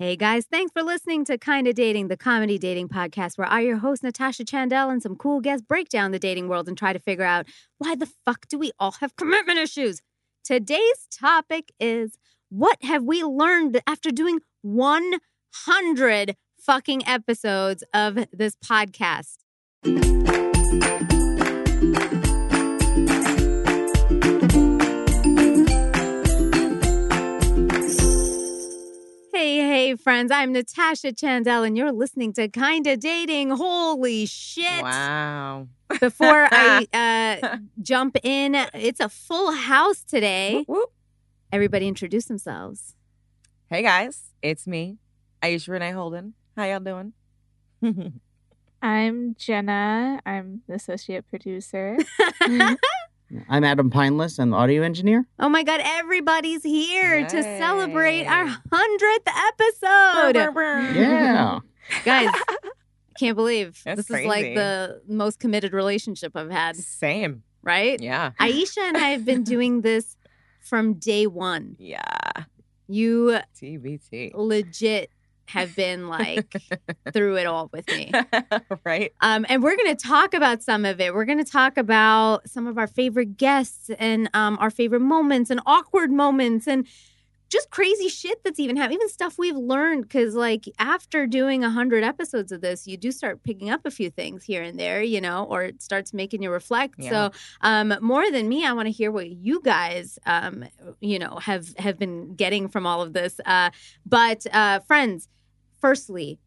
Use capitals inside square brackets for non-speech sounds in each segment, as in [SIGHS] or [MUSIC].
Hey guys, thanks for listening to Kinda Dating, the comedy dating podcast where I, your host, Natasha Chandel, and some cool guests break down the dating world and try to figure out why the fuck do we all have commitment issues? Today's topic is what have we learned after doing 100 fucking episodes of this podcast? Hey, hey, friends. I'm Natasha Chandel, and you're listening to Kinda Dating. Holy shit. Wow. Before I [LAUGHS] uh, jump in, it's a full house today. Whoop, whoop. Everybody introduce themselves. Hey guys, it's me, Aisha Renee Holden. How y'all doing? [LAUGHS] I'm Jenna. I'm the associate producer. [LAUGHS] I'm Adam Pineless, I'm the audio engineer. Oh my God, everybody's here to celebrate our 100th episode. Yeah. Guys, I can't believe That's this is like the most committed relationship I've had, Same. right? Yeah. Aisha and I have been doing [LAUGHS] this from day one. Yeah. You TBT. legit have been like [LAUGHS] through it all with me. [LAUGHS] right? Um, and we're going to talk about some of it. We're going to talk about some of our favorite guests and um, our favorite moments and awkward moments and just crazy shit that's even happened, even stuff we've learned. Because, like, after doing a 100 episodes of this, you do start picking up a few things here and there, you know, or it starts making you reflect. Yeah. So, um, more than me, I want to hear what you guys, um, you know, have have been getting from all of this. Uh, but, uh, friends, firstly,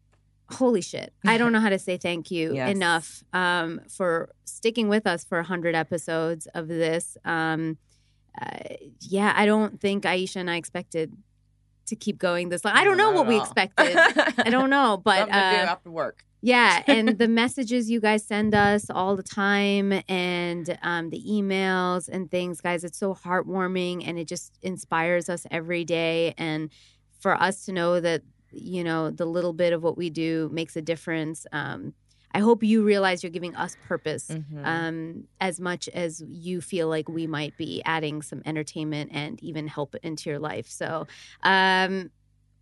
holy shit i don't know how to say thank you [LAUGHS] Yes. enough um, for sticking with us for 100 episodes of this um, uh, yeah i don't think aisha and i expected to keep going this long i don't know Not what we all. expected i don't know [LAUGHS] but Something to do uh, after work. yeah, [LAUGHS] and the messages you guys send us all the time and um, the emails and things, guys, it's so heartwarming and it just inspires us every day. And for us to know that, you know, the little bit of what we do makes a difference. Um, I hope you realize you're giving us purpose Mhm. um, as much as you feel like we might be adding some entertainment and even help into your life. So, um,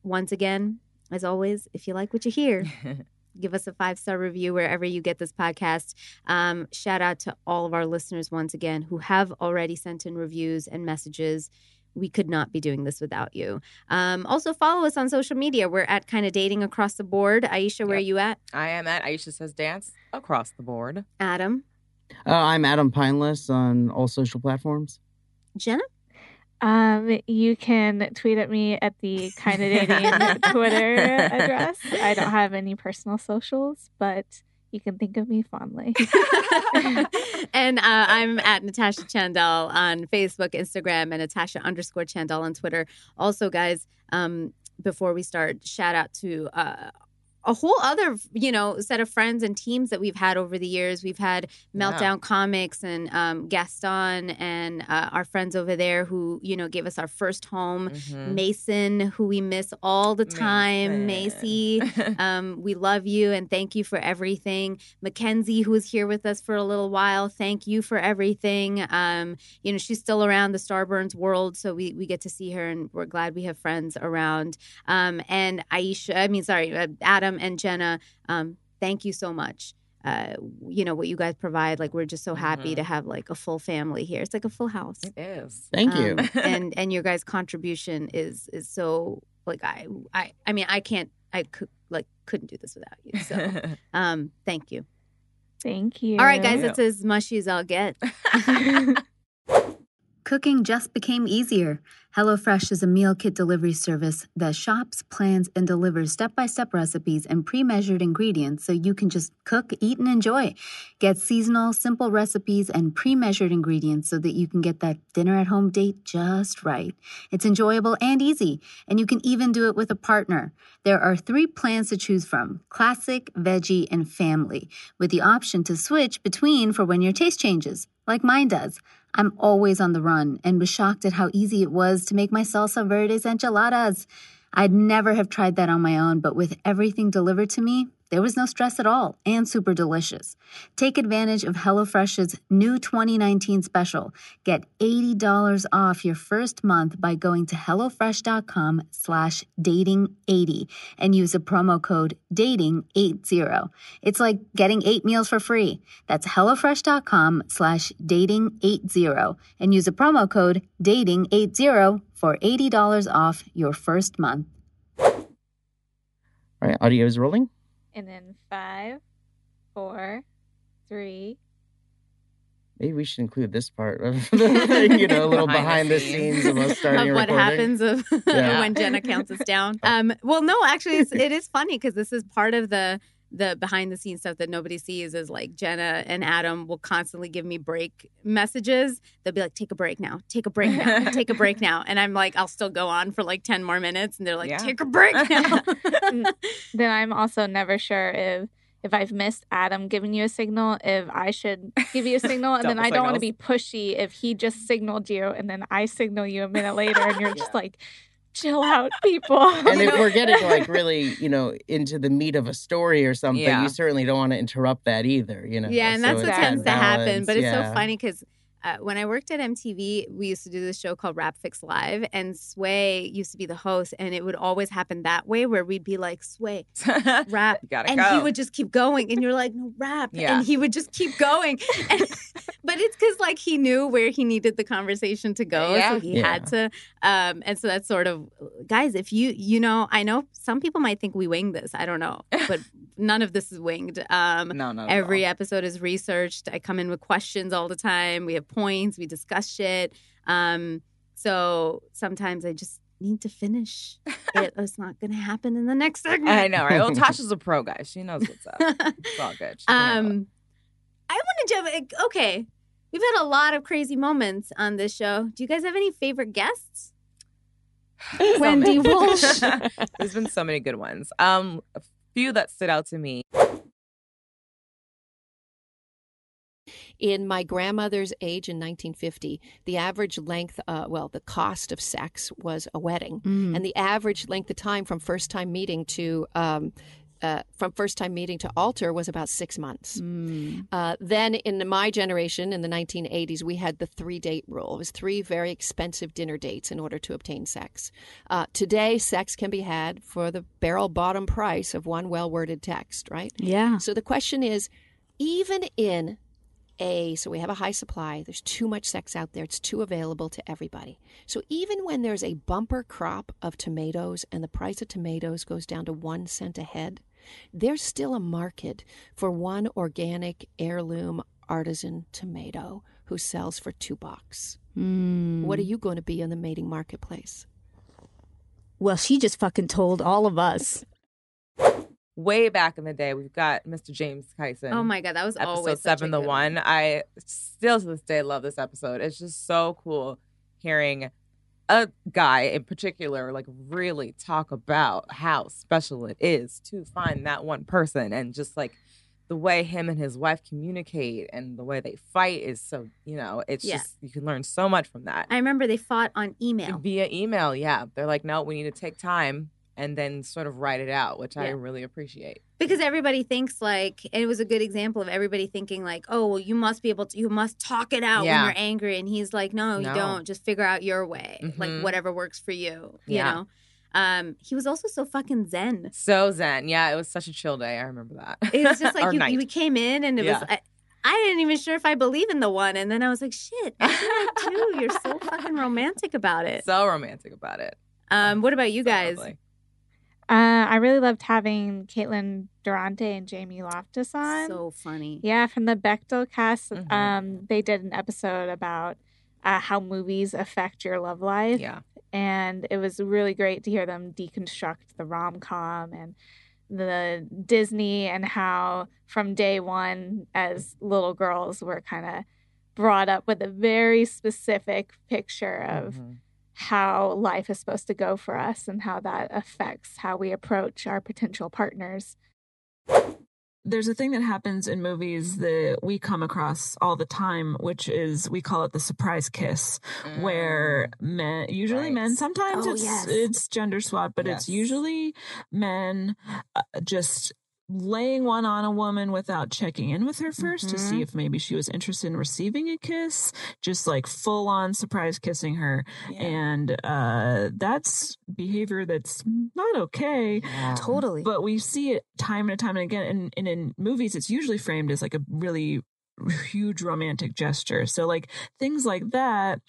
once again, as always, if you like what you hear, [LAUGHS] give us a five star review wherever you get this podcast. Um, shout out to all of our listeners once again who have already sent in reviews and messages. We could not be doing this without you. Um, also, follow us on social media. We're at kind of dating across the board. Aisha, where are you at? I am at Aisha Says Dance across the board. Adam, Uh, I'm Adam Pineless on all social platforms. Jenna, Um, you can tweet at me at the kind of dating [LAUGHS] Twitter address. I don't have any personal socials, but you can think of me fondly. [LAUGHS] [LAUGHS] and uh, I'm at Natasha Chandel on Facebook, Instagram, and Natasha underscore Chandel on Twitter. Also, guys, um, before we start, shout out to uh, a whole other, you know, set of friends and teams that we've had over the years. We've had Meltdown Yeah. Comics and um, Gaston and uh, our friends over there who, you know, gave us our first home. Mhm. Mason, who we miss all the time. Macy, [LAUGHS] um, we love you and thank you for everything. Mackenzie, who was here with us for a little while, thank you for everything. Um, you know, she's still around the Starburns world, so we, we get to see her and we're glad we have friends around. Um, and Aisha, I mean, sorry, uh, Adam and Jenna, um, thank you so much. Uh, you know what you guys provide. Like we're just so happy Mhm. to have like a full family here. It's like a full house. It is. Thank you. Um, and and your guys' contribution is is so like I I I mean I can't I could like couldn't do this without you. So [LAUGHS] um thank you. Thank you. All right, guys, that's as mushy as I'll get. [LAUGHS] [LAUGHS] Cooking just became easier. HelloFresh is a meal kit delivery service that shops, plans, and delivers step by step recipes and pre measured ingredients so you can just cook, eat, and enjoy. Get seasonal, simple recipes and pre measured ingredients so that you can get that dinner at home date just right. It's enjoyable and easy, and you can even do it with a partner. There are three plans to choose from classic, veggie, and family, with the option to switch between for when your taste changes, like mine does. I'm always on the run and was shocked at how easy it was to make my salsa verdes enchiladas. I'd never have tried that on my own, but with everything delivered to me, There was no stress at all and super delicious. Take advantage of HelloFresh's new 2019 special. Get $80 off your first month by going to HelloFresh.com slash dating80 and use a promo code dating80. It's like getting eight meals for free. That's HelloFresh.com slash dating80 and use a promo code dating80 for $80 off your first month. All right, audio is rolling. And then five, four, three. Maybe we should include this part of [LAUGHS] the thing, you know, a little behind, Behind the the scenes scenes. of us starting of what recording. happens of [LAUGHS] Yeah. when Jenna counts us down. [LAUGHS] Um, well, no, actually, it's, it is funny because this is part of the the behind the scenes stuff that nobody sees. Is like Jenna and Adam will constantly give me break messages. They'll be like, "Take a break now. Take a break now. [LAUGHS] Take a break now." And I'm like, I'll still go on for like ten more minutes, and they're like, Yeah. "Take a break [LAUGHS] now." Mm. [LAUGHS] Then I'm also never sure if if I've missed Adam giving you a signal, if I should give you a signal, and then Double I don't want to be pushy if he just signaled you and then I signal you a minute later and you're just like, chill out, people. [LAUGHS] And if we're getting [LAUGHS] like really, you know, into the meat of a story or something, Yeah. you certainly don't want to interrupt that either, you know. Yeah, and So that's what tends to happen. But it's yeah. so funny because uh, when I worked at MTV, we used to do this show called Rap Fix Live, and Sway used to be the host, and it would always happen that way where we'd be like, Sway, [LAUGHS] rap. And go. he would just keep going, and you're like, no, rap. Yeah. And he would just keep going. [LAUGHS] And, but it's because, like, he knew where he needed the conversation to go. Yeah. So he had to. Um, and so that's sort of, guys, if you, you know, I know some people might think we wing this. I don't know. But [LAUGHS] none of this is winged. Um, no, no. Every episode is researched. I come in with questions all the time. We have points. We discuss shit. Um, so sometimes I just need to finish. [LAUGHS] it. It's not going to happen in the next segment. I know, right? Well, [LAUGHS] Tasha's a pro, guys. She knows what's up. It's all good. She can handle it. um, I want to jump. Okay, we've had a lot of crazy moments on this show. Do you guys have any favorite guests? [SIGHS] Wendy Walsh. [LAUGHS] There's been so many good ones. Um, few that stood out to me. In my grandmother's age in 1950, the average length, uh, well, the cost of sex was a wedding. Mm. And the average length of time from first time meeting to um, uh, from first time meeting to altar was about six months. Mm. Uh, then in my generation, in the 1980s, we had the three date rule. It was three very expensive dinner dates in order to obtain sex. Uh, today, sex can be had for the barrel bottom price of one well worded text, right? Yeah. So the question is even in a, so we have a high supply, there's too much sex out there, it's too available to everybody. So even when there's a bumper crop of tomatoes and the price of tomatoes goes down to one cent a head, there's still a market for one organic heirloom artisan tomato who sells for two bucks. Mm. What are you going to be in the mating marketplace? Well, she just fucking told all of us. [LAUGHS] Way back in the day, we've got Mr. James Kyson. Oh my god, that was episode always such a seven, the good one. I still to this day love this episode. It's just so cool hearing a guy in particular like really talk about how special it is to find that one person and just like the way him and his wife communicate and the way they fight is so you know it's Yeah. just you can learn so much from that I remember they fought on email. via email yeah they're like no we need to take time and then sort of write it out which i really appreciate. Because everybody thinks like and it was a good example of everybody thinking like oh well you must be able to you must talk it out Yeah. when you're angry. And he's like no, you don't. Just figure out your way like Mhm. whatever works for you Yeah. you know? Um he was also so fucking zen. So zen. Yeah it was such a chill day. I remember that. It was just [LAUGHS] like you, you came in and it was Yeah. I, I didn't even sure if I believe in the one. And then I was like shit I do too. You're so [LAUGHS] fucking romantic about it. So romantic about it. Um what about you guys. Uh, I really loved having Caitlin Durante and Jamie Loftus on. so funny Yeah, from the Bechdel cast, Mhm. um, they did an episode about uh, how movies affect your love life, yeah and it was really great to hear them deconstruct the rom com and the Disney and how from day one, as little girls, we're kind of brought up with a very specific picture of Mhm. How life is supposed to go for us and how that affects how we approach our potential partners. there's a thing that happens in movies that we come across all the time, which is we call it the surprise kiss, where men, usually Right. men, sometimes Oh, it's yes. it's gender swap, but it's usually men uh, just laying one on a woman without checking in with her 1st to Mhm. see if maybe she was interested in receiving a kiss, just like full on surprise kissing her. And uh, that's behavior that's not okay. Totally. But we see it time and time and again. And, and in movies, it's usually framed as like a really huge romantic gesture. So, like things like that,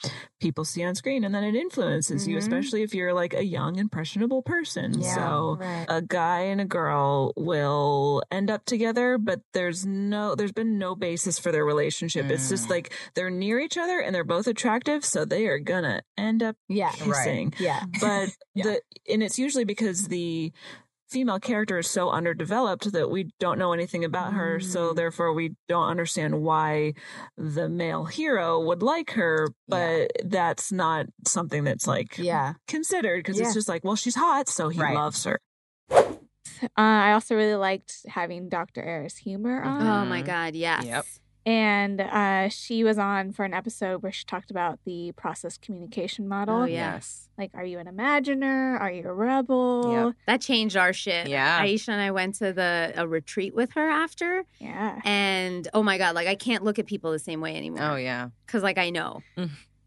people see on screen and then it influences you, Mhm. especially if you're like a young, impressionable person. Yeah. So, Right. a guy and a girl will end up together, but there's no, there's been no basis for their relationship. It's just Mm. like they're near each other and they're both attractive. So, they are gonna end up yeah. kissing Yeah. but [LAUGHS] Yeah. the and it's usually because the female character is so underdeveloped that we don't know anything about her so Mm. therefore we don't understand why the male hero would like her but that's not something that's like Yeah. considered because Yeah. it's just like well she's hot so he Right. loves her Uh, I also really liked having Dr. Eris Huemer on. Oh my. God. Yes. Yep. And uh, she was on for an episode where she talked about the process communication model. Oh. Yes. Like, are you an imaginer? Are you a rebel? Yep. That changed our shit. Yeah. Aisha and I went to the a retreat with her after, Yeah. and oh my god, like I can't look at people the same way anymore. Oh yeah. because like I know.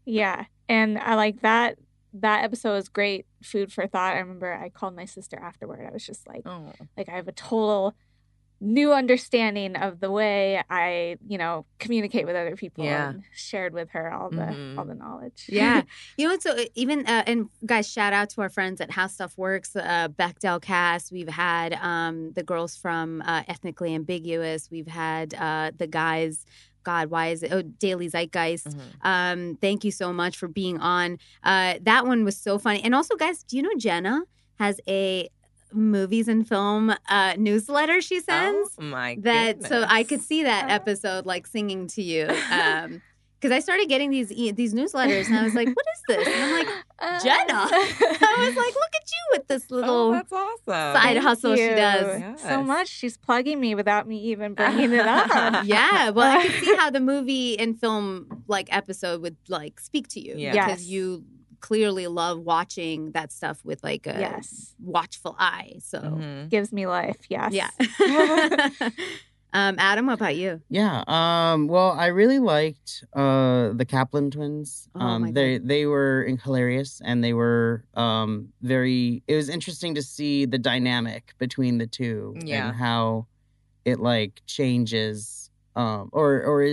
Yeah. And I like that. That episode was great food for thought. I remember I called my sister afterward. I was just like, Oh. like I have a total new understanding of the way I, you know, communicate with other people Yeah. and shared with her all the Mhm. all the knowledge. Yeah, [LAUGHS] you know, so uh, even uh, and guys, shout out to our friends at How Stuff Works, uh, Bechdel Cast. We've had um, the girls from uh, Ethnically Ambiguous. We've had uh, the guys. God, why is it? Oh, Daily Zeitgeist. Mhm. Um, thank you so much for being on. Uh, that one was so funny. And also, guys, do you know Jenna has a movies and film uh, newsletter she sends? Oh my that so I could see that episode like singing to you. Um, [LAUGHS] because I started getting these e- these newsletters and I was like, "What is this?" And I'm like, Jenna. [LAUGHS] I was like, "Look at you with this Oh, little that's awesome. side Thank hustle she you does." So much. She's plugging me without me even bringing it up. [LAUGHS] Yeah, well, I could see how the movie and film like episode would like speak to you Yeah. because Yes. you clearly love watching that stuff with like a yes. watchful eye. So Mhm. Gives me life. Yes. yeah. [LAUGHS] [LAUGHS] um, Adam, what about you? Yeah. Um. Well, I really liked uh the Kaplan twins. Oh, Um. my they they were hilarious and they were um very. It was interesting to see the dynamic between the two Yeah. and how it like changes. Um. Or or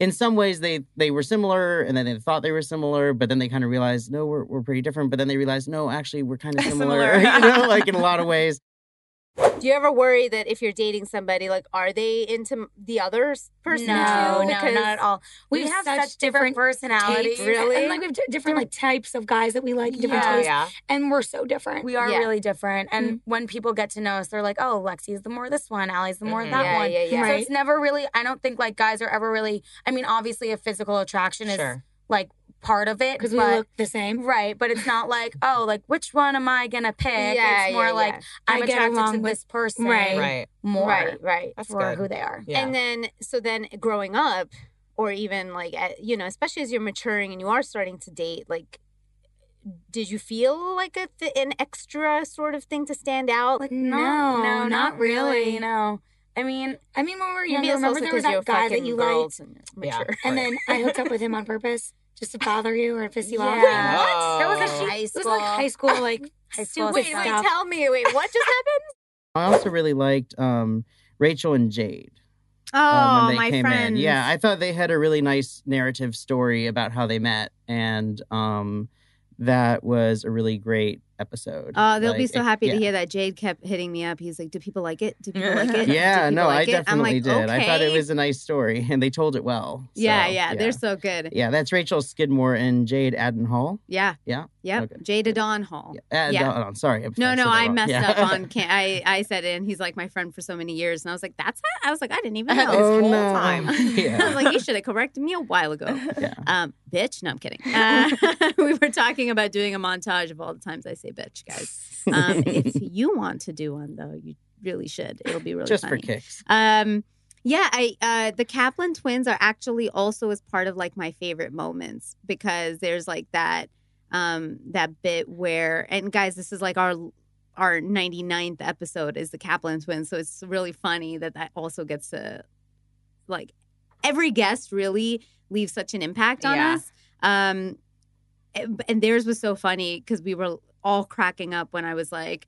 in some ways they they were similar and then they thought they were similar, but then they kind of realized no, we're we're pretty different. But then they realized no, actually we're kind of [LAUGHS] similar. Similar. [LAUGHS] you know, like in a [LAUGHS] lot of ways. Do you ever worry that if you're dating somebody, like, are they into the other person? No, too? no, Because not at all. We, we have, have such, different, personalities. Tastes. Really? And like we have d- different like types of guys that we like, different Yeah. tastes, yeah. and we're so different. We are Yeah. really different. And when people get to know us, they're like, "Oh, Lexi's the more this one, Allie's the more Mhm. that Yeah, one." yeah, yeah. So Right. it's never really. I don't think like guys are ever really. I mean, obviously, a physical attraction is Sure. like part of it because we look the same. Right, but it's not like, [LAUGHS] oh, like which one am I gonna pick? Yeah, it's more yeah, like yeah. I'm I get attracted to along with- this person Right. Right. more Right, right. That's for good. who they are. Yeah. And then, so then growing up, or even like, at, you know, especially as you're maturing and you are starting to date, like, did you feel like a th- an extra sort of thing to stand out? Like No, no, no, not not really. really. No, I mean, I mean, when we were Maybe younger, remember there was you're that guy that you girls liked, and Yeah. mature. and Right. then I hooked up with him on [LAUGHS] purpose just to bother you or piss you off. Yeah. Wait, what? Oh. That was High actually it was [LAUGHS] like high school, like High school wait, stuff. wait, tell me, wait, what just happened? [LAUGHS] I also really liked um Rachel and Jade. Oh, um, when they my came friends. in. Yeah, I thought they had a really nice narrative story about how they met, and um, that was a really great episode. Oh, they'll be Like, so it- happy to yeah. hear that. Jade kept hitting me up. He's like, "Do people like it? Do people like it? [LAUGHS] Yeah, no, I like? I'm definitely like, did. I thought it was a nice story, [LAUGHS] and they told it well. Yeah, So, yeah, they're so good. yeah. That's Rachel Skidmore and Jade Adenhall. Yeah, Yeah, yep. Okay. Jada Dawn Hall. Yeah, uh, Yeah. sorry. I'm- No, no, I messed Yeah. up on. [LAUGHS] Can- I I said it, and he's like my friend for so many years, and I was like, "That's how?" I was like, "I didn't even I know." this oh whole no! time. I was like, "You should have corrected me a while ago." yeah. Um, bitch. No, I'm kidding. Uh, [LAUGHS] we were talking about doing a montage of all the times I say bitch, guys. Um, if [LAUGHS] you want to do one, though, you really should. It'll be really Just funny. for kicks. Um, yeah, I uh, the Kaplan twins are actually also as part of like my favorite moments because there's like that um that bit where and guys, this is like our our 99th episode is the Kaplan twins. So it's really funny that that also gets to like every guest really leaves such an impact on Yeah. us. Um, and and theirs was so funny because we were all cracking up when I was like,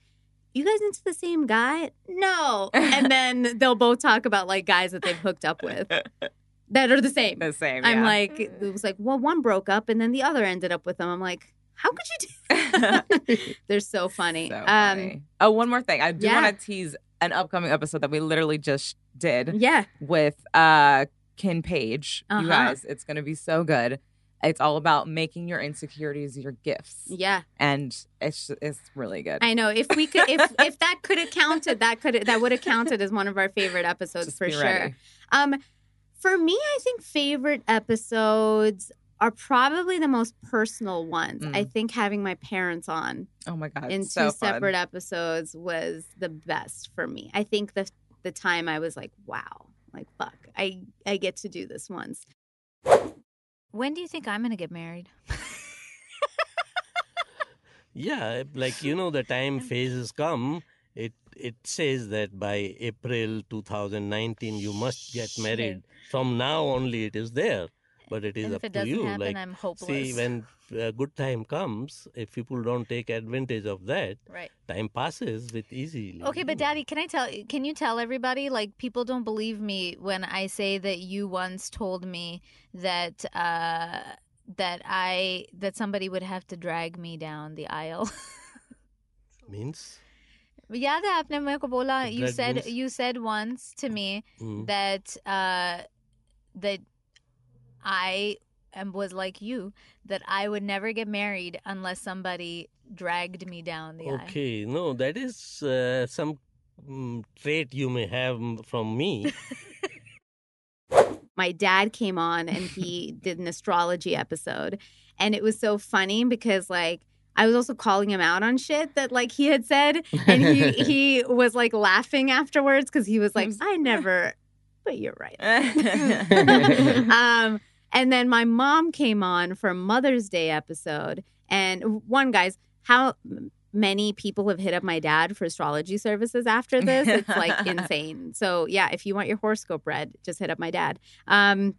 "You guys into the same guy?" No, and [LAUGHS] then they'll both talk about like guys that they've hooked up with [LAUGHS] that are the same. The same. I'm like, it was like, well, one broke up and then the other ended up with them. I'm like, how could you do that? [LAUGHS] They're so funny. So Um, funny. oh, one more thing. I do yeah. want to tease an upcoming episode that we literally just did yeah, with uh Ken Page. Uh-huh. You guys, it's gonna be so good. It's all about making your insecurities your gifts, yeah. and it's it's really good. I know. If we could, if [LAUGHS] if that could have counted, that could that would have counted as one of our favorite episodes Just for sure. ready. Um, for me, I think favorite episodes are probably the most personal ones. Mm. I think having my parents on Oh my god, in two so separate episodes was the best for me. I think the the time I was like, wow, I I get to do this once. When do you think I'm going to get married? Yeah, like you know, the time phases come. It it says that by April 2019 you must get married. From now only it is there, but it is and up if it to doesn't you. happen, like I'm hopeless. see, when a good time comes, if people don't take advantage of that, right. time passes with easily. Okay, but Daddy, can I tell? Can you tell everybody? Like, people don't believe me when I say that you once told me that uh, that I that somebody would have to drag me down the aisle. [LAUGHS] means याद है आपने मेरे को बोला you Drag said means- you said once to me I am, was like you that I would never get married unless somebody dragged me down the aisle. okay. No, that is uh, some mm, trait you may have from me. [LAUGHS] my dad came on and he [LAUGHS] did an astrology episode and it was so funny because like I was also calling him out on shit that like he had said and he he [LAUGHS] was like laughing afterwards cuz he was like I never but you're right. um and then my mom came on for Mother's Day episode. And one guys how many people have hit up my dad for astrology services after this? It's like [LAUGHS] insane. So yeah if you want your horoscope read just hit up my dad. Um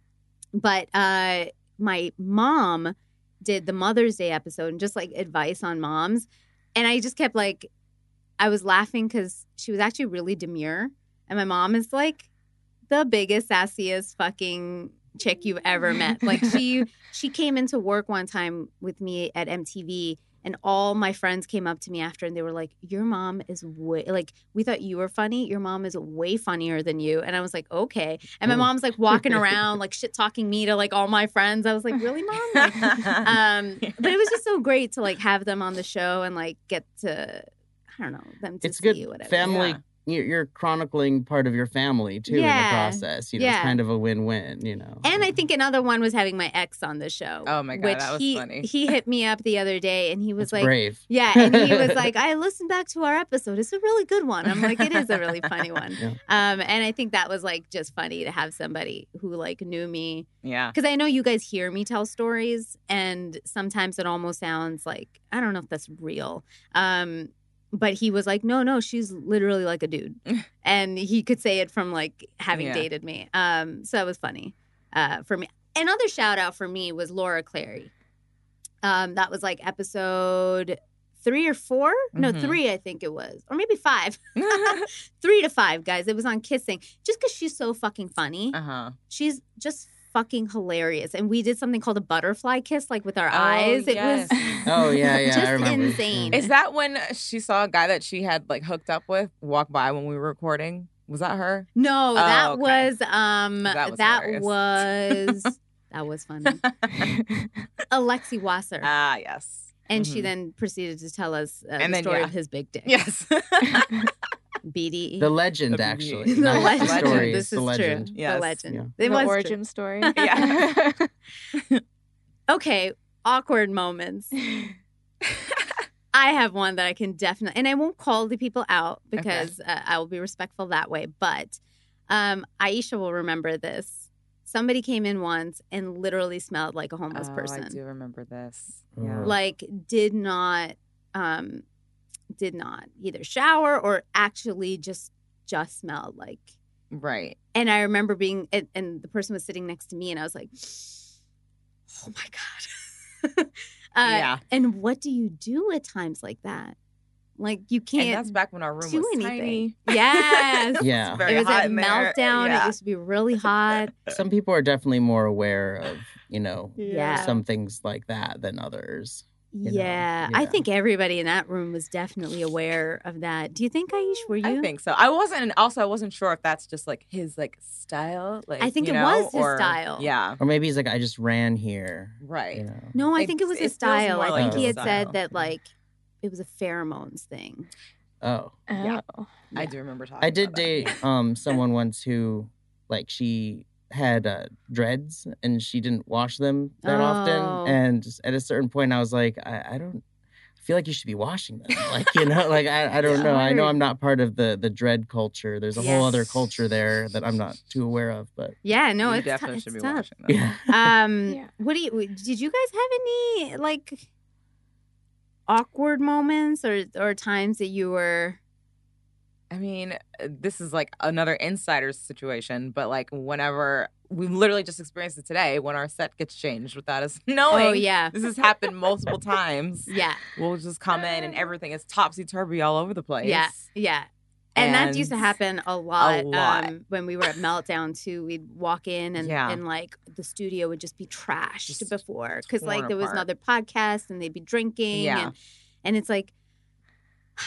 but uh my mom did the mother's day episode and just like advice on moms. And i just kept like i was laughing because she was actually really demure. And my mom is like the biggest sassiest fucking chick you've ever met. [LAUGHS] Like she she came into work one time with me at mtv and all my friends came up to me after and they were like your mom is way like we thought you were funny. Your mom is way funnier than you. And i was like okay. And my mom's like walking [LAUGHS] around like shit talking me to like all my friends. I was like really mom? Like, [LAUGHS] um but it was just so great to like have them on the show and like get to i don't know them to it's see good you whatever. family. Yeah. You're, you're chronicling part of your family too in the process. You know, Yeah. it's kind of a win-win. You know, and I think another one was having my ex on the show. Oh my God, which that was he, funny. He hit me up the other day and he was That's like, brave. Yeah, and he was [LAUGHS] like, I listened back to our episode. It's a really good one. I'm like, it is a really funny [LAUGHS] one. Yeah. Um, and I think that was like just funny to have somebody who like knew me yeah. because I know you guys hear me tell stories, and sometimes it almost sounds like I don't know if that's real. Um, but he was like, no, no, she's literally like a dude, [LAUGHS] and he could say it from like having Yeah. dated me. Um, so that was funny uh, for me. Another shout out for me was Laura Clery. Um, that was like episode three or 4 No, Mhm. three, I think it was, or maybe five. [LAUGHS] [LAUGHS] three to five, guys. It was on kissing. Just because she's so fucking funny uh huh. she's just fucking hilarious. And we did something called a butterfly kiss, like with our Oh, eyes. It was [LAUGHS] Oh yeah, yeah. Just I remember. insane. Is that when she saw a guy that she had like hooked up with walk by when we were recording? Was that her? no, that okay. was um That that was was [LAUGHS] that was funny. [LAUGHS] Alexi Wasser. Ah, yes. and she mhm. then proceeded to tell us uh, And the then, story yeah. of his big dick. Yes. BDE. The legend, [LAUGHS] The actually. The not legend. The story, This the is legend. true. Yes. The legend. Yeah. It the was true. origin story. [LAUGHS] yeah. [LAUGHS] Okay, awkward moments. I have one that I can definitely, and I won't call the people out because uh, I will be respectful that way. But um, Aisha will remember this. Somebody came in once and literally smelled like a homeless Oh, person. I do remember this. Oh. Yeah. Like, did not um, did not either shower or actually just just smelled like Right. and I remember being and, and the person was sitting next to me and I was like oh my god [LAUGHS] uh, Yeah. and what do you do at times like that like you can't that's back when our room do was anything. tiny. yes [LAUGHS] Yeah. It's very it was hot at meltdown Yeah. it used to be really [LAUGHS] hot Some people are definitely more aware of, you know, Yeah. some things like that than others. You know, yeah, I think everybody in that room was definitely aware of that. Do you think, Aish, were you? I think so. I wasn't, and also I wasn't sure if that's just like his like style. Like I think you it know, was his or- style. Yeah. Or maybe he's like, I just ran here. Right. You know. No, I It- think it was it his style. more I like think he his had said that like it was a pheromones thing. Oh. Yeah. Oh. I do remember talking. I did about that. date um someone once who like she had uh, dreads and she didn't wash them that Oh. often and at a certain point I was like I, I don't feel like you should be washing them [LAUGHS] like you know like I, I don't know I know I'm not part of the the dread culture there's a whole other culture there that I'm not too aware of but Yeah, no, you it's, definitely it's should be tough. watching them. yeah [LAUGHS] Um, [LAUGHS] Yeah. what do you? Did you guys have any like awkward moments or or times that you were? I mean, uh, this is like another insider situation, but like whenever we literally just experienced it today, when our set gets changed without us [LAUGHS] knowing. Oh yeah, This has happened multiple [LAUGHS] times. yeah, We'll just come in and everything is topsy turvy all over the place. yeah, yeah. And, that used to happen a lot, lot. Um, when we were at Meltdown too. We'd walk in and Yeah. and like the studio would just be trashed Just before because like there was apart. another podcast and they'd be drinking Yeah. and and it's like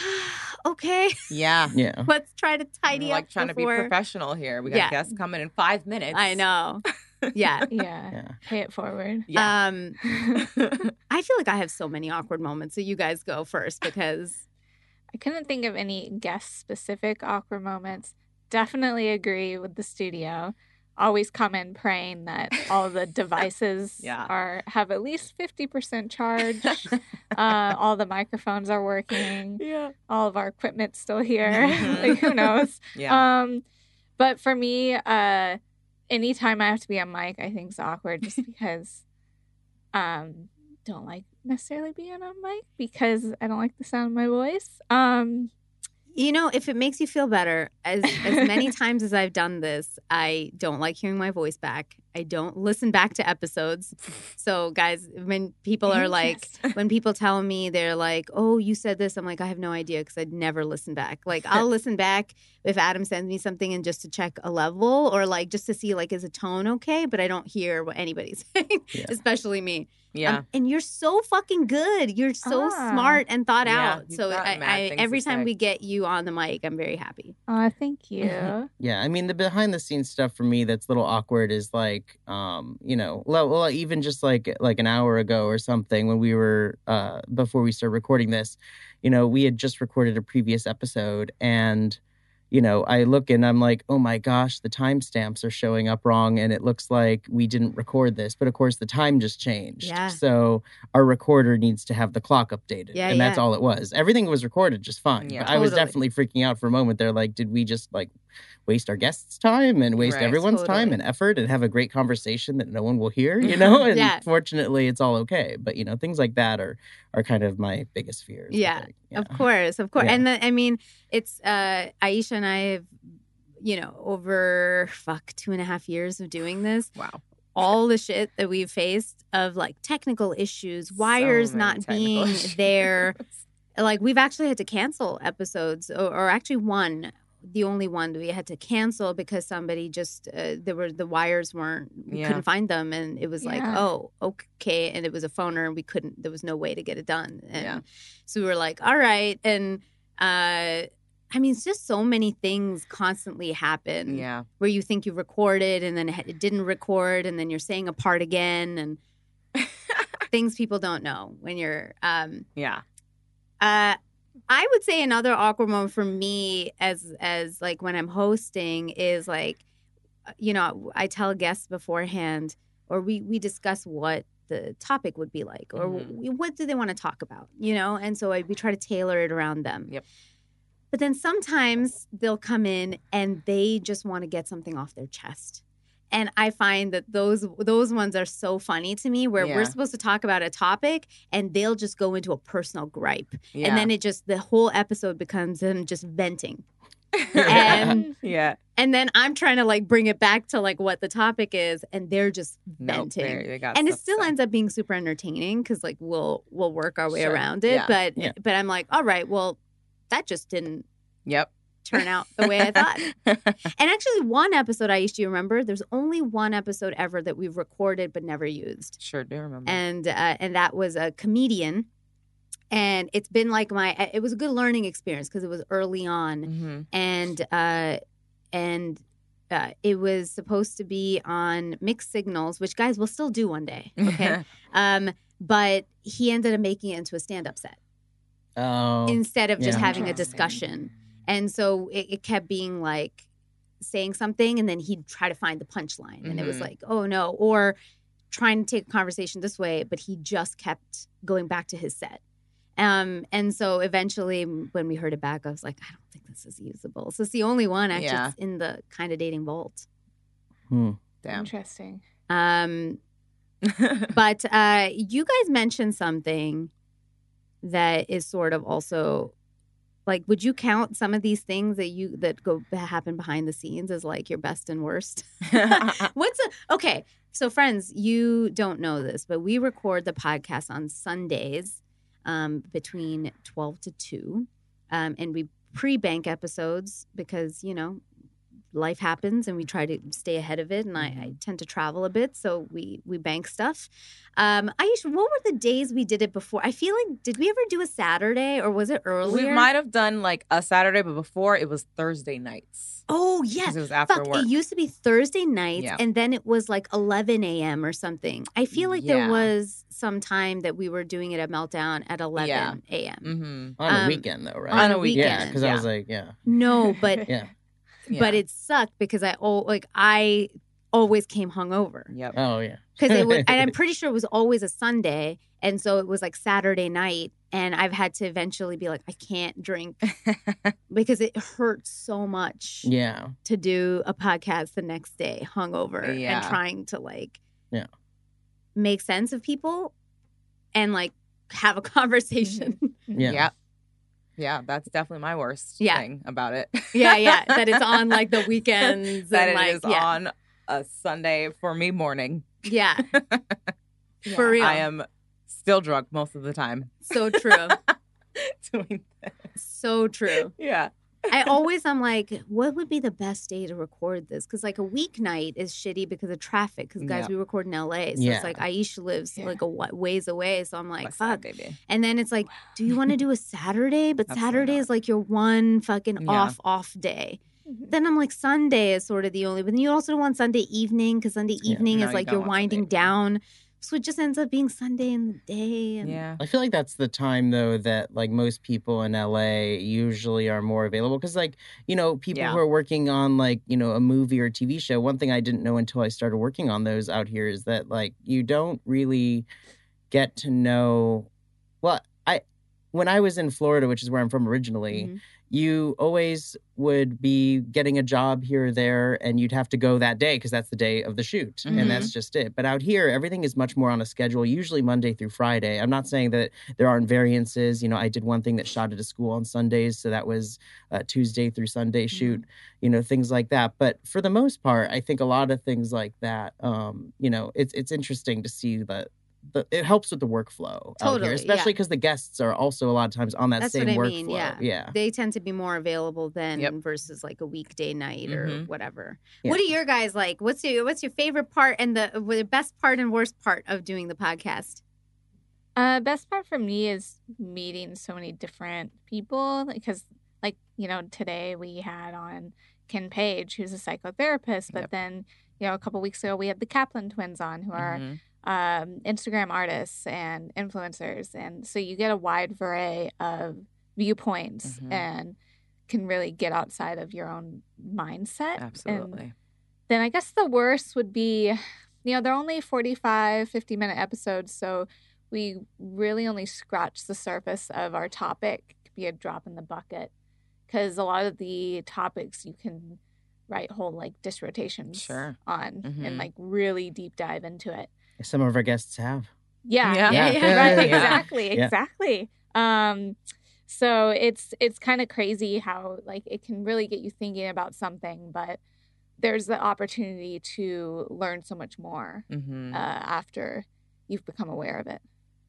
[SIGHS] okay, Yeah. yeah [LAUGHS] let's try to tidy We're tidy like up Like trying to be professional here. We got Yeah. guests coming in five minutes. I know. [LAUGHS] Yeah. Yeah. yeah Pay it forward. Yeah. Um, [LAUGHS] I feel like I have so many awkward moments. So you guys go first because I couldn't think of any guest specific awkward moments. Definitely agree with the studio. Always come in praying that all the [LAUGHS] devices Yeah. are have at least fifty percent charge. [LAUGHS] uh, all the microphones are working. yeah. All of our equipment's still here. [LAUGHS] Mhm. like who knows? Yeah. Um, but for me, uh, anytime I have to be on mic, I think it's awkward just because um don't like necessarily being on mic because I don't like the sound of my voice. Um, you know, if it makes you feel better, as as many [LAUGHS] times as I've done this, I don't like hearing my voice back. I don't listen back to episodes. So guys, when people are like when people tell me they're like, "Oh, you said this," I'm like, "I have no idea" because I'd never listen back. Like, [LAUGHS] I'll listen back if Adam sends me something and just to check a level or like just to see like is a tone okay, but I don't hear what anybody's [LAUGHS] saying, Yeah. especially me. Yeah. Um, and you're so fucking good. You're so Ah. smart and thought Yeah, out. So I, I every time say. we get you on the mic, I'm very happy. oh, thank you. Mm-hmm. [LAUGHS] Yeah, I mean the behind the scenes stuff for me that's a little awkward is like, um, you know, well, well, even just like like an hour ago or something when we were uh before we started recording this, you know, we had just recorded a previous episode and you know, I look and I'm like, oh my gosh, the timestamps are showing up wrong, and it looks like we didn't record this. But of course, the time just changed. Yeah. So our recorder needs to have the clock updated, Yeah, and that's all it was. Everything was recorded just fine. Yeah. But I was definitely freaking out for a moment there. Like, did we just like waste our guests' time and waste Right. everyone's time and effort and have a great conversation that no one will hear? You [LAUGHS] know, and Yeah. fortunately, it's all okay. But you know, things like that are are kind of my biggest fears. I Yeah. Of course, of course. Yeah. And the, I mean, it's uh Aisha and I have, you know, over fuck two and a half years of doing this. Wow. All the shit that we've faced of like technical issues, wires many not being issues. there. like we've actually had to cancel episodes or, or actually one the only one that we had to cancel because somebody just uh, there were the wires weren't we Yeah. couldn't find them and it was like oh okay and it was a phoner and we couldn't there was no way to get it done and Yeah. so we were like all right and uh I mean, it's just so many things constantly happen Yeah. where you think you recorded and then it it didn't record and then you're saying a part again and [LAUGHS] things people don't know when you're um Yeah. uh, I would say another awkward moment for me as as like when I'm hosting is like, uh, you know, I tell guests beforehand, or we we discuss what the topic would be like, or Mhm. what do they want to talk about, you know, and so I, we try to tailor it around them. Yep. But then sometimes they'll come in and they just want to get something off their chest. And I find that those those ones are so funny to me where Yeah. we're supposed to talk about a topic and they'll just go into a personal gripe. Yeah. And then it just the whole episode becomes them just venting. [LAUGHS] and yeah. and then I'm trying to like bring it back to like what the topic is and they're just venting. they- they and it still ends up being super entertaining because like we'll we'll work our way Sure. around it. Yeah. But Yeah. but I'm like, all right, well, that just didn't Yep. Turn out the way I thought. [LAUGHS] and actually, one episode I used to remember. There's only one episode ever that we've recorded but never used, Sure do remember. and uh, and that was a comedian. And it's been like my. It was a good learning experience because it was early on, Mm-hmm. and uh, and uh, it was supposed to be on mixed signals, which guys will still do one day. [LAUGHS] Okay, um, but he ended up making it into a stand-up set Oh, instead of just yeah. having a discussion. And so it, it kept being like saying something and then he'd try to find the punchline. And it was Mhm. like, oh no. Or trying to take a conversation this way, but he just kept going back to his set. Um, and so eventually when we heard it back, I was like, I don't think this is usable. So it's the only one actually Yeah. in the kind of dating vault. Hmm. Damn. Interesting. Um, [LAUGHS] but uh, you guys mentioned something that is sort of also like would you count some of these things that you that go happen behind the scenes as like your best and worst? [LAUGHS] [LAUGHS] What's a okay so friends you don't know this but we record the podcast on sundays um, between 12 to 2 um, and we pre-bank episodes because you know life happens and we try to stay ahead of it and I, I tend to travel a bit so we we bank stuff um Aisha, what were the days we did it before i feel like did we ever do a saturday or was it earlier we might have done like a Saturday, but before it was Thursday nights. oh yes, it was after Fuck, work. it used to be thursday nights Yeah. and then it was like 11 a.m or something i feel like Yeah. there was some time that we were doing it at meltdown at 11 Yeah. a.m Mm-hmm. on a Um, weekend though, right? on a weekend. Yeah, weekend, because I was like, yeah, no [LAUGHS] but yeah. But it sucked because i oh like i always came hungover Yep. Oh yeah. because it would and i'm [LAUGHS] pretty sure it was always a sunday and so it was like saturday night and i've had to eventually be like i can't drink [LAUGHS] because it hurts so much Yeah. to do a podcast the next day hungover Yeah. and trying to like Yeah. make sense of people and like have a [LAUGHS] conversation Yeah. Yeah. Yeah, that's definitely my worst Yeah. thing about it. yeah yeah [LAUGHS] that it's on like the weekends that and it like is yeah on a Sunday for me morning. yeah [LAUGHS] for real I am still drunk most of the time so true [LAUGHS] doing so true Yeah. I [LAUGHS] always I'm like, what would be the best day to record this? Because like a weeknight is shitty because of traffic. Because guys, Yep. we record in LA, so Yeah. it's like Aisha lives Yeah. like a ways away. So I'm like, West fuck. And then it's like, do you want to do a [LAUGHS] Saturday? But Saturday is like your one fucking Yeah. off off day. Mhm. Then I'm like, Sunday is sort of the only. But then you also don't want Sunday evening because Sunday Yeah. evening is like you're winding down. So it just ends up being Sunday in the day. And Yeah. I feel like that's the time though that like most people in LA usually are more available because like you know people Yeah. who are working on like you know a movie or a TV show. One thing I didn't know until I started working on those out here is that like you don't really get to know. Well, I when I was in Florida, which is where I'm from originally, Mhm. You always would be getting a job here or there and you'd have to go that day because that's the day of the shoot Mhm. and that's just it. But out here everything is much more on a schedule usually monday through friday. I'm not saying that there aren't variances. You know i did one thing that shot at a school on sundays so that was a tuesday through sunday shoot you know things like that. But for the most part i think a lot of things like that um you know it's it's interesting to see that the, it helps with the workflow out Totally, here, especially because the guests are also a lot of times on that That's same what I workflow. mean, yeah. yeah. they tend to be more available then Yep. versus like a weekday night or Mhm. whatever. Yeah. What are your guys like? What's your what's your favorite part and the the best part and worst part of doing the podcast? Uh, best part for me is meeting so many different people because, like, you know, today we had on Ken Page, who's a psychotherapist, but Yep. then, you know, a couple weeks ago we had the Kaplan twins on, who are Mhm. Um, Instagram artists and influencers, and so you get a wide variety of viewpoints Mhm. and can really get outside of your own mindset. And Absolutely. then I guess the worst would be, you know, they're only 45, 50 minute episodes. So we really only scratch the surface of our topic. It could be a drop in the bucket. Because a lot of the topics you can write whole like dissertations Sure. on Mhm. and like really deep dive into it. Some of our guests have. Yeah, Yeah. yeah, Yeah. [LAUGHS] yeah, right, exactly, Yeah. exactly. Um, so it's it's kind of crazy how like it can really get you thinking about something, but there's the opportunity to learn so much more Mm-hmm. uh, after you've become aware of it.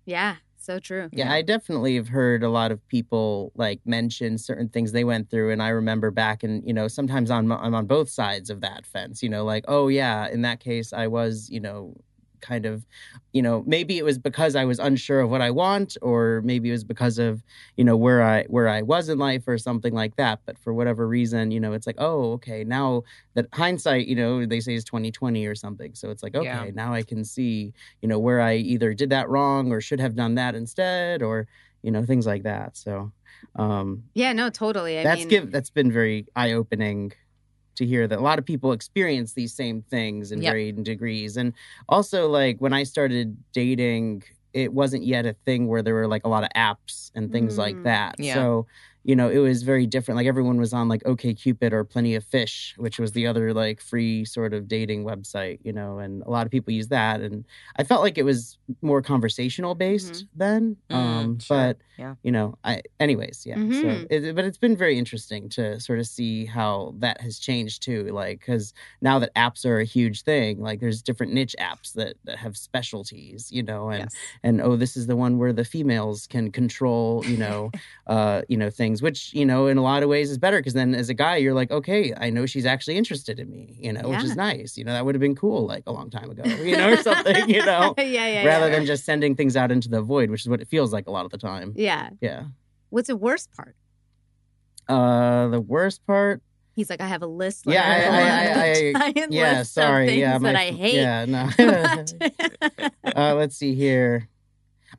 Yeah, so true. Yeah, I definitely have heard a lot of people like mention certain things they went through, and I remember back, and you know, sometimes on I'm on both sides of that fence. You know, like oh yeah, in that case, I was you know kind of you know maybe it was because i was unsure of what i want or maybe it was because of you know where i where i was in life or something like that but for whatever reason you know it's like oh okay now that hindsight you know they say is 2020 or something so it's like okay Yeah. now i can see you know where i either did that wrong or should have done that instead or you know things like that so um Yeah, no, totally. I that's mean, give that's been very eye-opening to hear that a lot of people experience these same things in Yep. varying degrees and also like when i started dating it wasn't yet a thing where there were like a lot of apps and things like Mm. that Yeah. so you know it was very different like everyone was on like okay cupid or plenty of fish which was the other like free sort of dating website you know and a lot of people use that and i felt like it was more conversational based then Mm, um sure. but Yeah. you know i anyways yeah so Mhm. it, but it's been very interesting to sort of see how that has changed too like because now that apps are a huge thing like there's different niche apps that, that have specialties you know and Yes. and oh this is the one where the females can control you know [LAUGHS] uh you know things which you know in a lot of ways is better because then as a guy you're like okay i know she's actually interested in me you know which is nice you know that would have been cool like a long time ago [LAUGHS] you know or something you know [LAUGHS] yeah, yeah, rather yeah. than just sending things out into the void which is what it feels like a lot of the time yeah. yeah What's the worst part? uh the worst part He's like, I have a list. like, Yeah, I- I- I- giant [LAUGHS] yeah sorry things yeah my that I hate. yeah no uh, let's see here.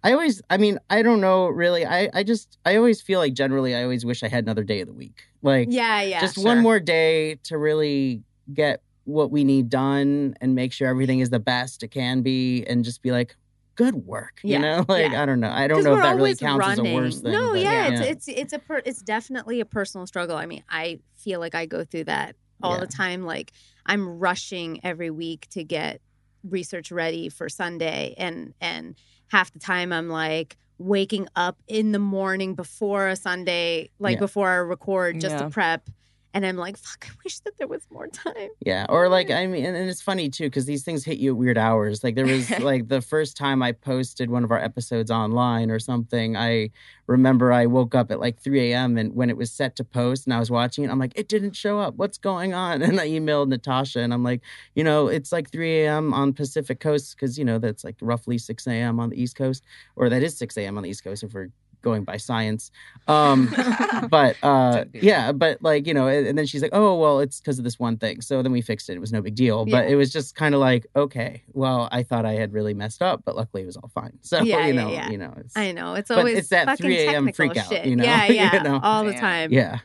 I always, I mean, I don't know really. I, I just, I always feel like generally, I always wish I had another day of the week. Like, yeah, yeah. just sure. one more day to really get what we need done and make sure everything is the best it can be and just be like, good work. Yeah, You know, [LAUGHS] like, yeah. I don't know. I don't know if that really counts as a worse thing. No, but yeah, yeah. it's it's it's a per, it's definitely a personal struggle. I mean, I feel like I go through that all the time. Like I'm rushing every week to get research ready for Sunday, and and half the time I'm like waking up in the morning before a Sunday, like Yeah. before I record, just Yeah. to prep. And I'm like, fuck, I wish that there was more time. Yeah, or like I mean, and, and it's funny too because these things hit you at weird hours. Like there was [LAUGHS] like the first time I posted one of our episodes online or something. I remember I woke up at like 3 a.m. and when it was set to post and I was watching it, I'm like, it didn't show up. What's going on? [LAUGHS] And I emailed Natasha and I'm like, you know, it's like 3 a.m. on Pacific Coast because you know that's like roughly 6 a.m. on the East Coast, or that is 6 a.m. on the East Coast if we're going by science. Um, [LAUGHS] but uh Don't yeah but like you know and, and then she's like oh well it's because of this one thing so then we fixed it it was no big deal but it was just kind of like okay well i thought i had really messed up but luckily it was all fine so Yeah, you know yeah. you know it's I know it's always it's that fucking 3 a.m. freak out, shit. you know? Yeah, [LAUGHS] You yeah, know? all the time. yeah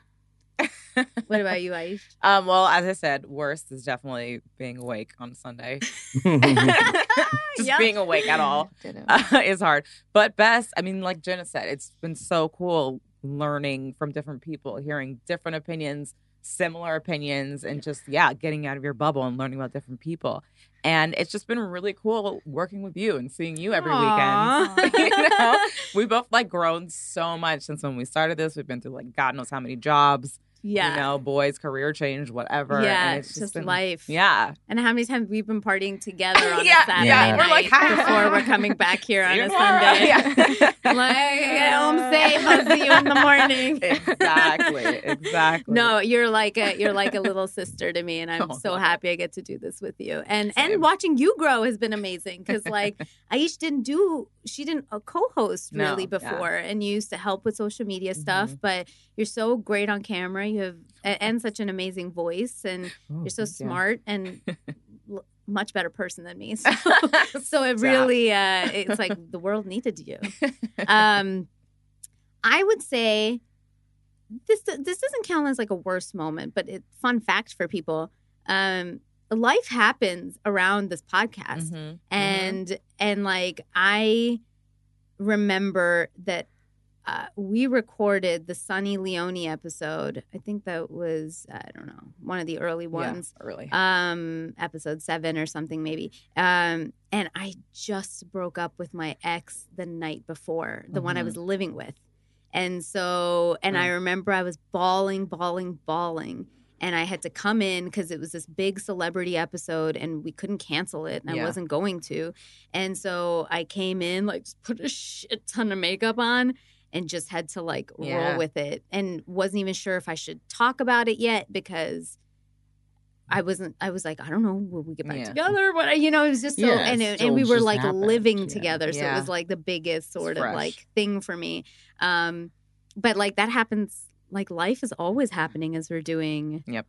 [LAUGHS] What about you, Aish? Um, well, as I said, worst is definitely being awake on Sunday. [LAUGHS] [LAUGHS] Just Yep. being awake at all uh, is hard. But best, I mean, like Jenna said, it's been so cool learning from different people, hearing different opinions, similar opinions, and just, yeah, getting out of your bubble and learning about different people. And it's just been really cool working with you and seeing you every Aw. weekend. you know, we both like grown so much since when we started this. We've been through like God knows how many jobs. Yeah. You know, boys, career change, whatever. Yeah, and it's it's just been- life. Yeah. And how many times we've been partying together on [LAUGHS] Yeah, a Saturday yeah. We're like, "Hi." before we're coming back here on a. [LAUGHS] Sunday. Yeah. I'm [LAUGHS] like, get home safe. I'll see you in the morning. exactly. Exactly. No, you're like a you're like a little sister to me, and I'm Oh, so happy I get to do this with you. And Same. and watching you grow has been amazing because like Aish didn't do she didn't uh, co-host No, really yeah. before, and you used to help with social media stuff. Mhm. But you're so great on camera. You have and such an amazing voice, and Oh, you're so thank you. smart and l- much better person than me. [LAUGHS] So, so it really uh it's like the world needed you. Um I would say this this doesn't count as like a worst moment, but it fun fact for people. Um life happens around this podcast Mhm. and and like I remember that uh, we recorded the Sunny Leone episode. I think that was I don't know one of the early ones, Yeah, early. um, episode seven or something maybe. Um, and I just broke up with my ex the night before, the one I Mhm. was living with, and so and I remember I was bawling, bawling, bawling. And I had to come in because it was this big celebrity episode and we couldn't cancel it and I wasn't going to. And so I came in, like, just put a shit ton of makeup on and just had to like Yeah. roll with it and wasn't even sure if I should talk about it yet because I wasn't I was like I don't know will we get back Yeah. together but you know it was just so Yeah, and it and we were like happened, living together so it was like the biggest sort of like thing for me um but like that happens like life is always happening as we're doing Yep.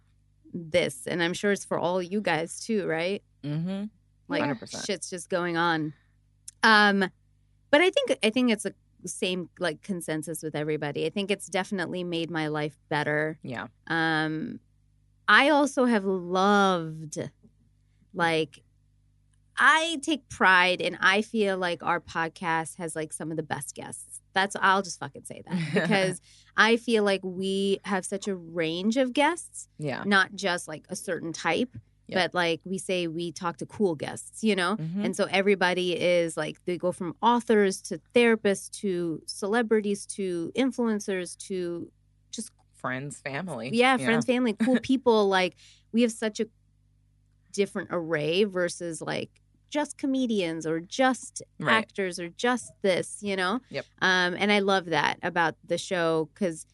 this and I'm sure it's for all you guys too right mm-hmm. like 100%. shit's just going on um but i think i think it's a same like consensus with everybody i think it's definitely made my life better Yeah. um i also have loved like i take pride and i feel like our podcast has like some of the best guests that's i'll just fucking say that [LAUGHS] because i feel like we have such a range of guests Yeah. not just like a certain type Yeah. but like we say we talk to cool guests you know Mhm. and so everybody is like they go from authors to therapists to celebrities to influencers to just Friends, family. yeah friends family cool [LAUGHS] people like we have such a different array versus like just comedians or just Right. actors or just this you know Yep. um and i love that about the show because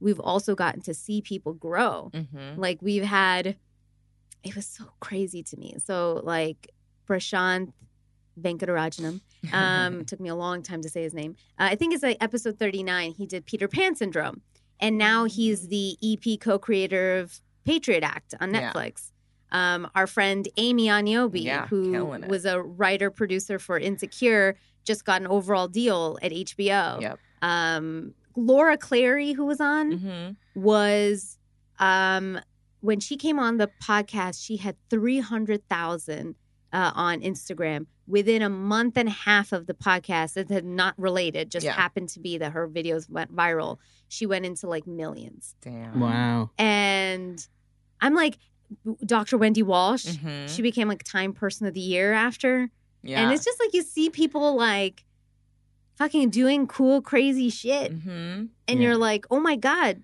we've also gotten to see people grow Mm-hmm. like we've had it was so crazy to me. So like prashant venkatarajanam um [LAUGHS] took me a long time to say his name. Uh, i think it's like episode 39 he did peter pan syndrome. And now he's the ep co-creator of patriot act on Yeah. netflix. Um our friend amy aniobi Yeah, who was a writer producer for insecure just got an overall deal at hbo Yep. um Laura Clery who was on Mm-hmm. was um when she came on the podcast she had 300,000 uh, on Instagram within a month and a half of the podcast it had not related just Yeah. happened to be that her videos went viral she went into like millions Damn. Wow. and I'm like Dr. Wendy Walsh Mhm. she became like time person of the year after Yeah. and it's just like you see people like fucking doing cool crazy shit mm-hmm. and Yeah. you're like oh my god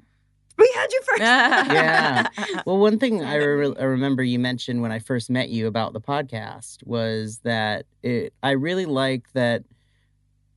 we had you first [LAUGHS] Yeah. [LAUGHS] Well, one thing I, re- I remember you mentioned when I first met you about the podcast was that it, I really like that,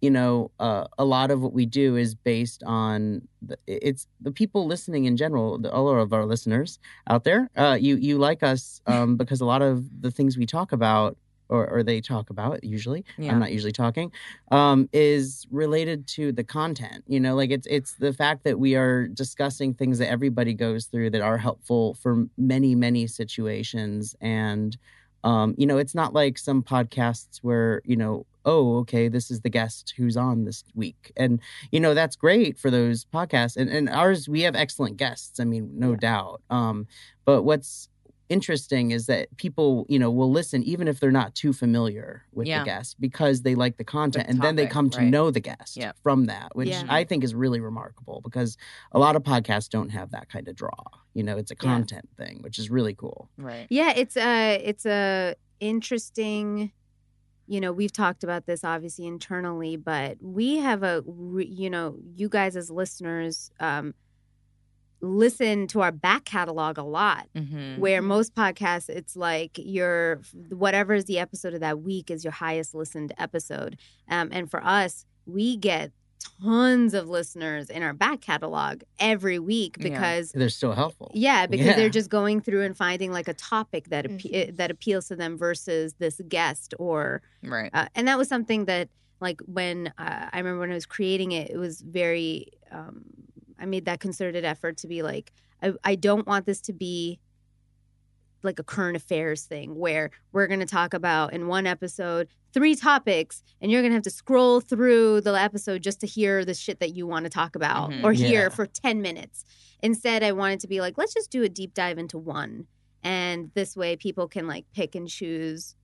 you know, uh, a lot of what we do is based on the, it's the people listening in general, the, all of our listeners out there. Uh, you you like us um, [LAUGHS] because a lot of the things we talk about. Or, or they talk about usually. Yeah. I'm not usually talking. Um, is related to the content. You know, like it's it's the fact that we are discussing things that everybody goes through that are helpful for many many situations. And um, you know, it's not like some podcasts where you know, oh, okay, this is the guest who's on this week, and you know that's great for those podcasts. And and ours, we have excellent guests. I mean, no Yeah. doubt. Um, but what's interesting is that people you know will listen even if they're not too familiar with Yeah. the guest because they like the content The and then they come to right. know the guest Yep. from that which Yeah. i think is really remarkable because a lot of podcasts don't have that kind of draw you know it's a Yeah. content thing which is really cool right. Yeah, it's a it's a interesting. You know, we've talked about this obviously internally, but we have a you know, you guys as listeners um listen to our back catalog a lot. Mm-hmm. Where most podcasts, it's like your whatever is the episode of that week is your highest listened episode. Um, and for us, we get tons of listeners in our back catalog every week Yeah. because they're still helpful yeah, because Yeah. they're just going through and finding like a topic that appe- Mhm. that appeals to them versus this guest or Right. uh, and that was something that like when uh, I remember when I was creating it, it was very um, I made that concerted effort to be like I, I don't want this to be like a current affairs thing where we're going to talk about in one episode three topics and you're going to have to scroll through the episode just to hear the shit that you want to talk about Mhm. or Yeah. hear for 10 minutes. Instead, I wanted to be like, let's just do a deep dive into one. And this way people can like pick and choose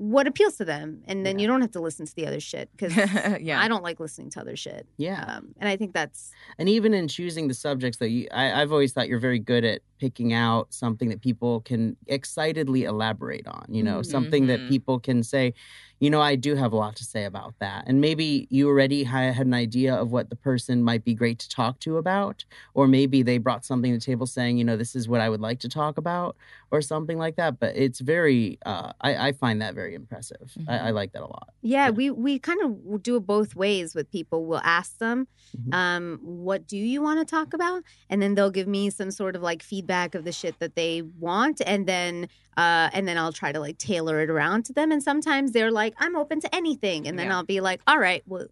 what appeals to them, and then you don't have to listen to the other shit because [LAUGHS] yeah. I don't like listening to other shit. Yeah. Um, and I think that's and even in choosing the subjects that you I, i've always thought you're very good at picking out something that people can excitedly elaborate on you know something that Mhm. people can say you know i do have a lot to say about that and maybe you already had an idea of what the person might be great to talk to about or maybe they brought something to the table saying you know this is what i would like to talk about or something like that but it's very uh, I, I find that very impressive I, I like that a lot Yeah, we we kind of do it both ways with people. We'll ask them, Mhm. um, "What do you want to talk about?" and then they'll give me some sort of like feedback of the shit that they want, and then uh, and then I'll try to like tailor it around to them. And sometimes they're like, "I'm open to anything," and then Yeah. I'll be like, "All right, well,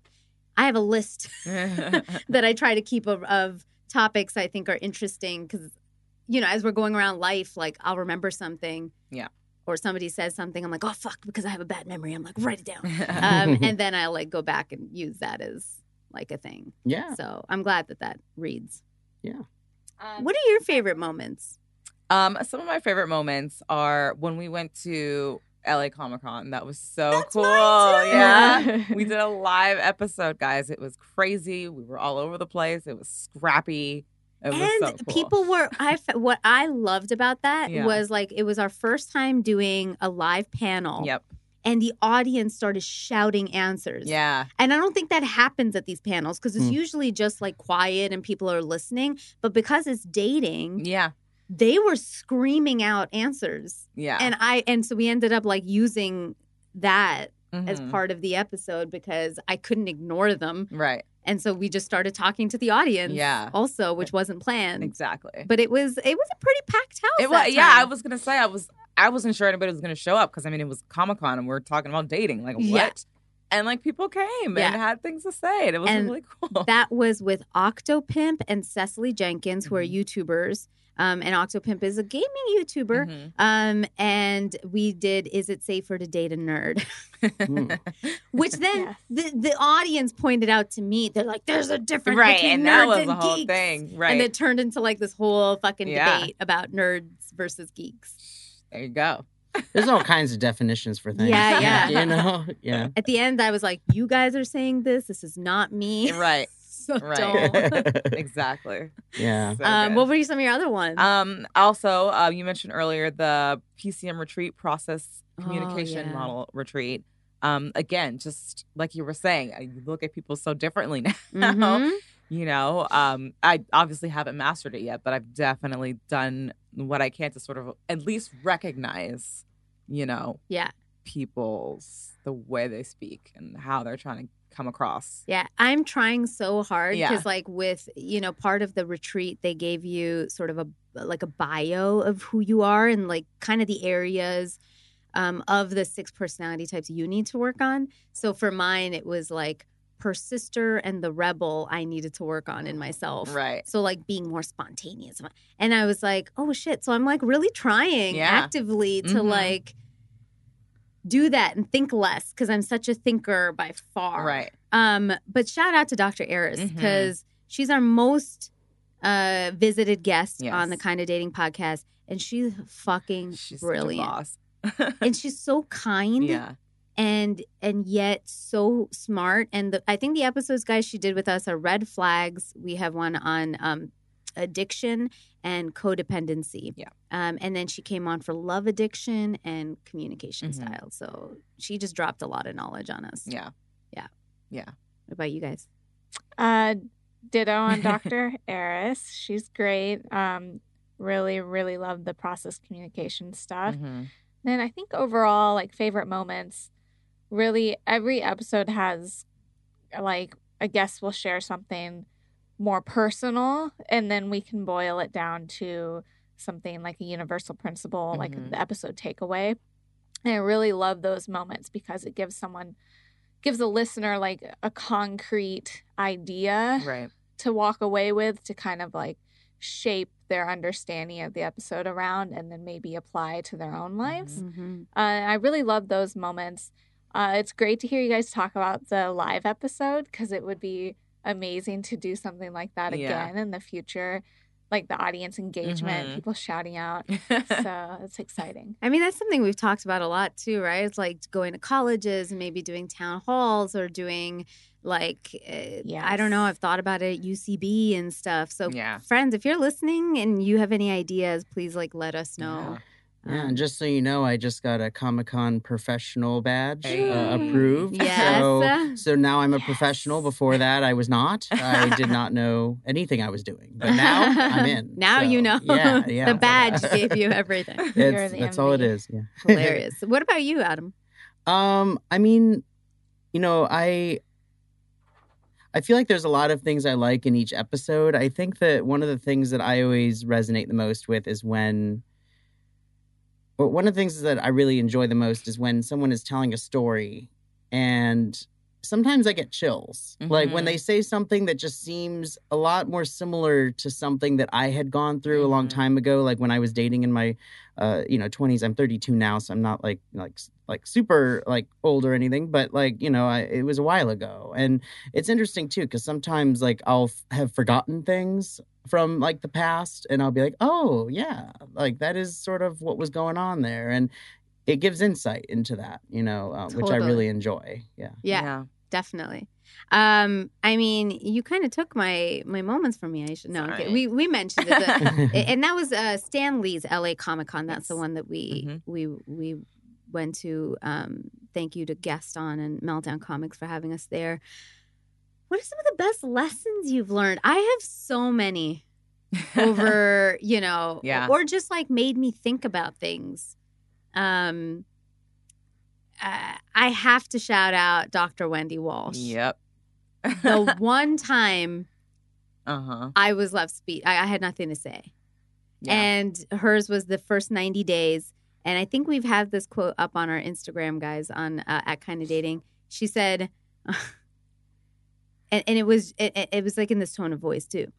I have a list [LAUGHS] [LAUGHS] that I try to keep of, of topics I think are interesting because." You know, as we're going around life, like I'll remember something, Yeah. Or somebody says something, I'm like, oh fuck, because I have a bad memory. I'm like, write it down [LAUGHS] um, and then I'll like go back and use that as like a thing. yeah So I'm glad that that reads. Yeah. What are your favorite moments? Um, some of my favorite moments are when we went to LA Comic Con. That was so cool. Yeah. [LAUGHS] we did a live episode, guys. It was crazy. We were all over the place. It was scrappy. It and so cool. people were I what I loved about that Yeah. was like it was our first time doing a live panel. Yep. And the audience started shouting answers. Yeah. And I don't think that happens at these panels because it's Hmm. usually just like quiet and people are listening. But because it's dating, Yeah. they were screaming out answers. Yeah. And I and so we ended up like using that as Mhm. part of the episode because I couldn't ignore them. Right. And so we just started talking to the audience. Yeah. Also, which wasn't planned. Exactly. But it was it was a pretty packed house. It was, yeah, I was gonna say I was I wasn't sure anybody was gonna show up because I mean it was Comic Con and we are talking about dating. Like what? Yeah. And like people came Yeah. and had things to say. And it was And really cool. That was with Octopimp and Cecily Jenkins, who are Mm-hmm. YouTubers. Um, and Octopimp is a gaming YouTuber. Mhm. Um, and we did Is It Safer to Date a Nerd? [LAUGHS] Which then the, the audience pointed out to me, they're like, there's a difference right, between and nerds that was and the whole geeks. thing. Right. And it turned into like this whole fucking Yeah. debate about nerds versus geeks. there you go. [LAUGHS] there's all kinds of definitions for things Yeah, [LAUGHS] yeah. you know yeah At the end, I was like, you guys are saying this. This is not me. Right. So Right. don't. [LAUGHS] [LAUGHS] exactly. yeah So um, good. what were some of your other ones? Um, also, uh, you mentioned earlier the PCM retreat process communication Oh, yeah. model retreat. Um, again, just like you were saying, uh, you look at people so differently [LAUGHS] now. Mhm. You know, um, I obviously haven't mastered it yet, but I've definitely done what I can to sort of at least recognize, you know, Yeah. people's the way they speak and how they're trying to come across. Yeah, I'm trying so hard Yeah. because, like, with you know, part of the retreat, they gave you sort of a like a bio of who you are and like kind of the areas um, of the six personality types you need to work on. So for mine, it was like persister and the rebel I needed to work on in myself. Right. So like being more spontaneous, and I was like, oh shit. So I'm like really trying Yeah. actively to Mhm. like do that and think less because I'm such a thinker by far. Right. Um, but shout out to Dr. Eris because she's our most uh visited guest Yes. on the kind of dating podcast, and she's fucking She's brilliant. boss. [LAUGHS] and she's so kind Yeah. and and yet so smart. And the, I think the episodes, guys, she did with us are red flags. We have one on um, addiction and codependency. Yeah. Um, and then she came on for love addiction and communication Mhm. style. So she just dropped a lot of knowledge on us. Yeah. Yeah. Yeah. What about you guys? Uh, ditto on [LAUGHS] Dr. Eris. She's great. Um, really, really love the process communication stuff. Mhm. Then I think overall, like favorite moments, really every episode has like a guest will share something more personal, and then we can boil it down to something like a universal principle, like Mhm. the episode takeaway. And I really love those moments because it gives someone gives a listener like a concrete idea Right. to walk away with to kind of like shape their understanding of the episode around and then maybe apply to their own lives. Mm-hmm. Uh, I really love those moments. Uh, it's great to hear you guys talk about the live episode because it would be amazing to do something like that Yeah. again in the future. like the audience engagement, Mhm. people shouting out. [LAUGHS] so it's exciting. I mean, that's something we've talked about a lot too, right? It's like going to colleges and maybe doing town halls or doing like uh, I don't know. I've thought about it, UCB and stuff. So, Yeah. friends, if you're listening and you have any ideas, please like let us know. Yeah, Um, and just so you know, I just got a Comic Con professional badge uh, approved. Yes. So, [LAUGHS] so now I'm a professional. Before that, I was not. I did not know anything I was doing, but now I'm [LAUGHS] in. now you know. Yeah, [LAUGHS] yeah. the badge gave you everything. You're It's, the that's all it MVP. is. Yeah. Hilarious. what about you, Adam? Um, I mean, you know, I I feel like there's a lot of things I like in each episode. I think that one of the things that I always resonate the most with is when or one of the things that I really enjoy the most is when someone is telling a story and sometimes I get chills. Like when Mhm. they say something that just seems a lot more similar to something that I had gone through a long Mhm. time ago, like when I was dating in my uh, you know, 20s. I'm 32 now, so I'm not like like like super like old or anything, but like, you know, I, it was a while ago. And it's interesting too cuz sometimes like I'll f- have forgotten things from like the past and I'll be like, "Oh, yeah, like that is sort of what was going on there." And it gives insight into that, you know, uh, which I really enjoy. Yeah. Yeah, definitely. Um, I mean, you kind of took my my moments from me. I should know. Sorry. We we mentioned it, the- [LAUGHS] and that was uh, Stan Lee's L.A. Comic Con. That's the one that we Mhm. we we went to. Um, thank you to Gaston and Meltdown Comics for having us there. What are some of the best lessons you've learned? I have so many [LAUGHS] over, you know, Yeah. or just like made me think about things. Um, uh, I have to shout out Dr. Wendy Walsh. Yep. The [LAUGHS] one time uh huh. I was left speech, I, I had nothing to say. Yeah. And hers was the first 90 days. And I think we've had this quote up on our Instagram, guys, on uh, at kind of dating. She said, [LAUGHS] and, and it was it, it- it was like in this tone of voice too.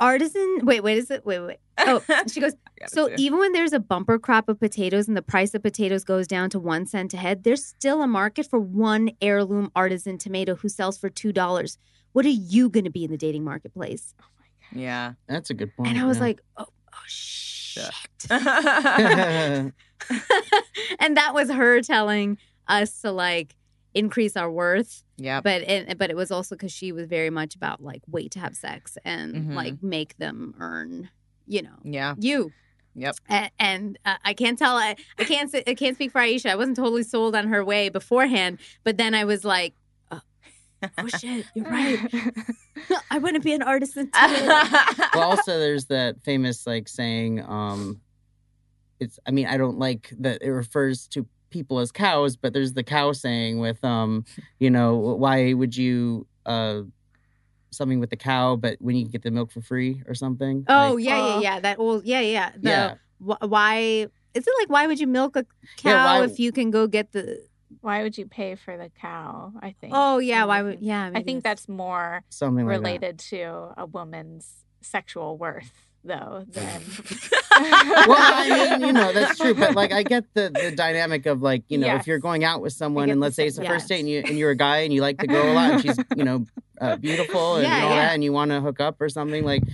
Artisan, wait, wait, is it? Wait, wait. Oh, [LAUGHS] she goes. So even when there's a bumper crop of potatoes and the price of potatoes goes down to one cent a head, there's still a market for one heirloom artisan tomato who sells for two dollars. What are you going to be in the dating marketplace? Oh my god. yeah. That's a good point. And I was yeah. like, oh, oh shit. Yeah. and that was her telling us to like increase our worth. Yeah. But it, but it was also because she was very much about like wait to have sex and Mhm. like make them earn, you know, Yeah. you. Yep. And, and uh, I can't tell. I, I can't. say- I can't speak for Aisha. I wasn't totally sold on her way beforehand, but then I was like, oh, shit, you're right. [LAUGHS] I want to be an artisan too. [LAUGHS] well, also there's that famous like saying, um, it's. I mean, I don't like that it refers to people as cows, but there's the cow saying with, um, you know, why would you, uh, something with the cow, but when you get the milk for free or something. Oh Like, yeah, yeah, yeah. That old, yeah, yeah. The, Yeah. wh- why is it like why would you milk a cow Yeah, why- if you can go get the? Why would you pay for the cow? I think. Oh yeah, why would yeah? I think that's more something like that. related to a woman's sexual worth, though, than. [LAUGHS] [LAUGHS] well, I mean, you know, that's true, but like, I get the the dynamic of like, you know, if you're going out with someone, and let's say it's a first date, and you and you're a guy, and you like the girl a lot, and she's, you know, uh, beautiful [LAUGHS] and, Yeah, all yeah. that, and you want to hook up or something, like,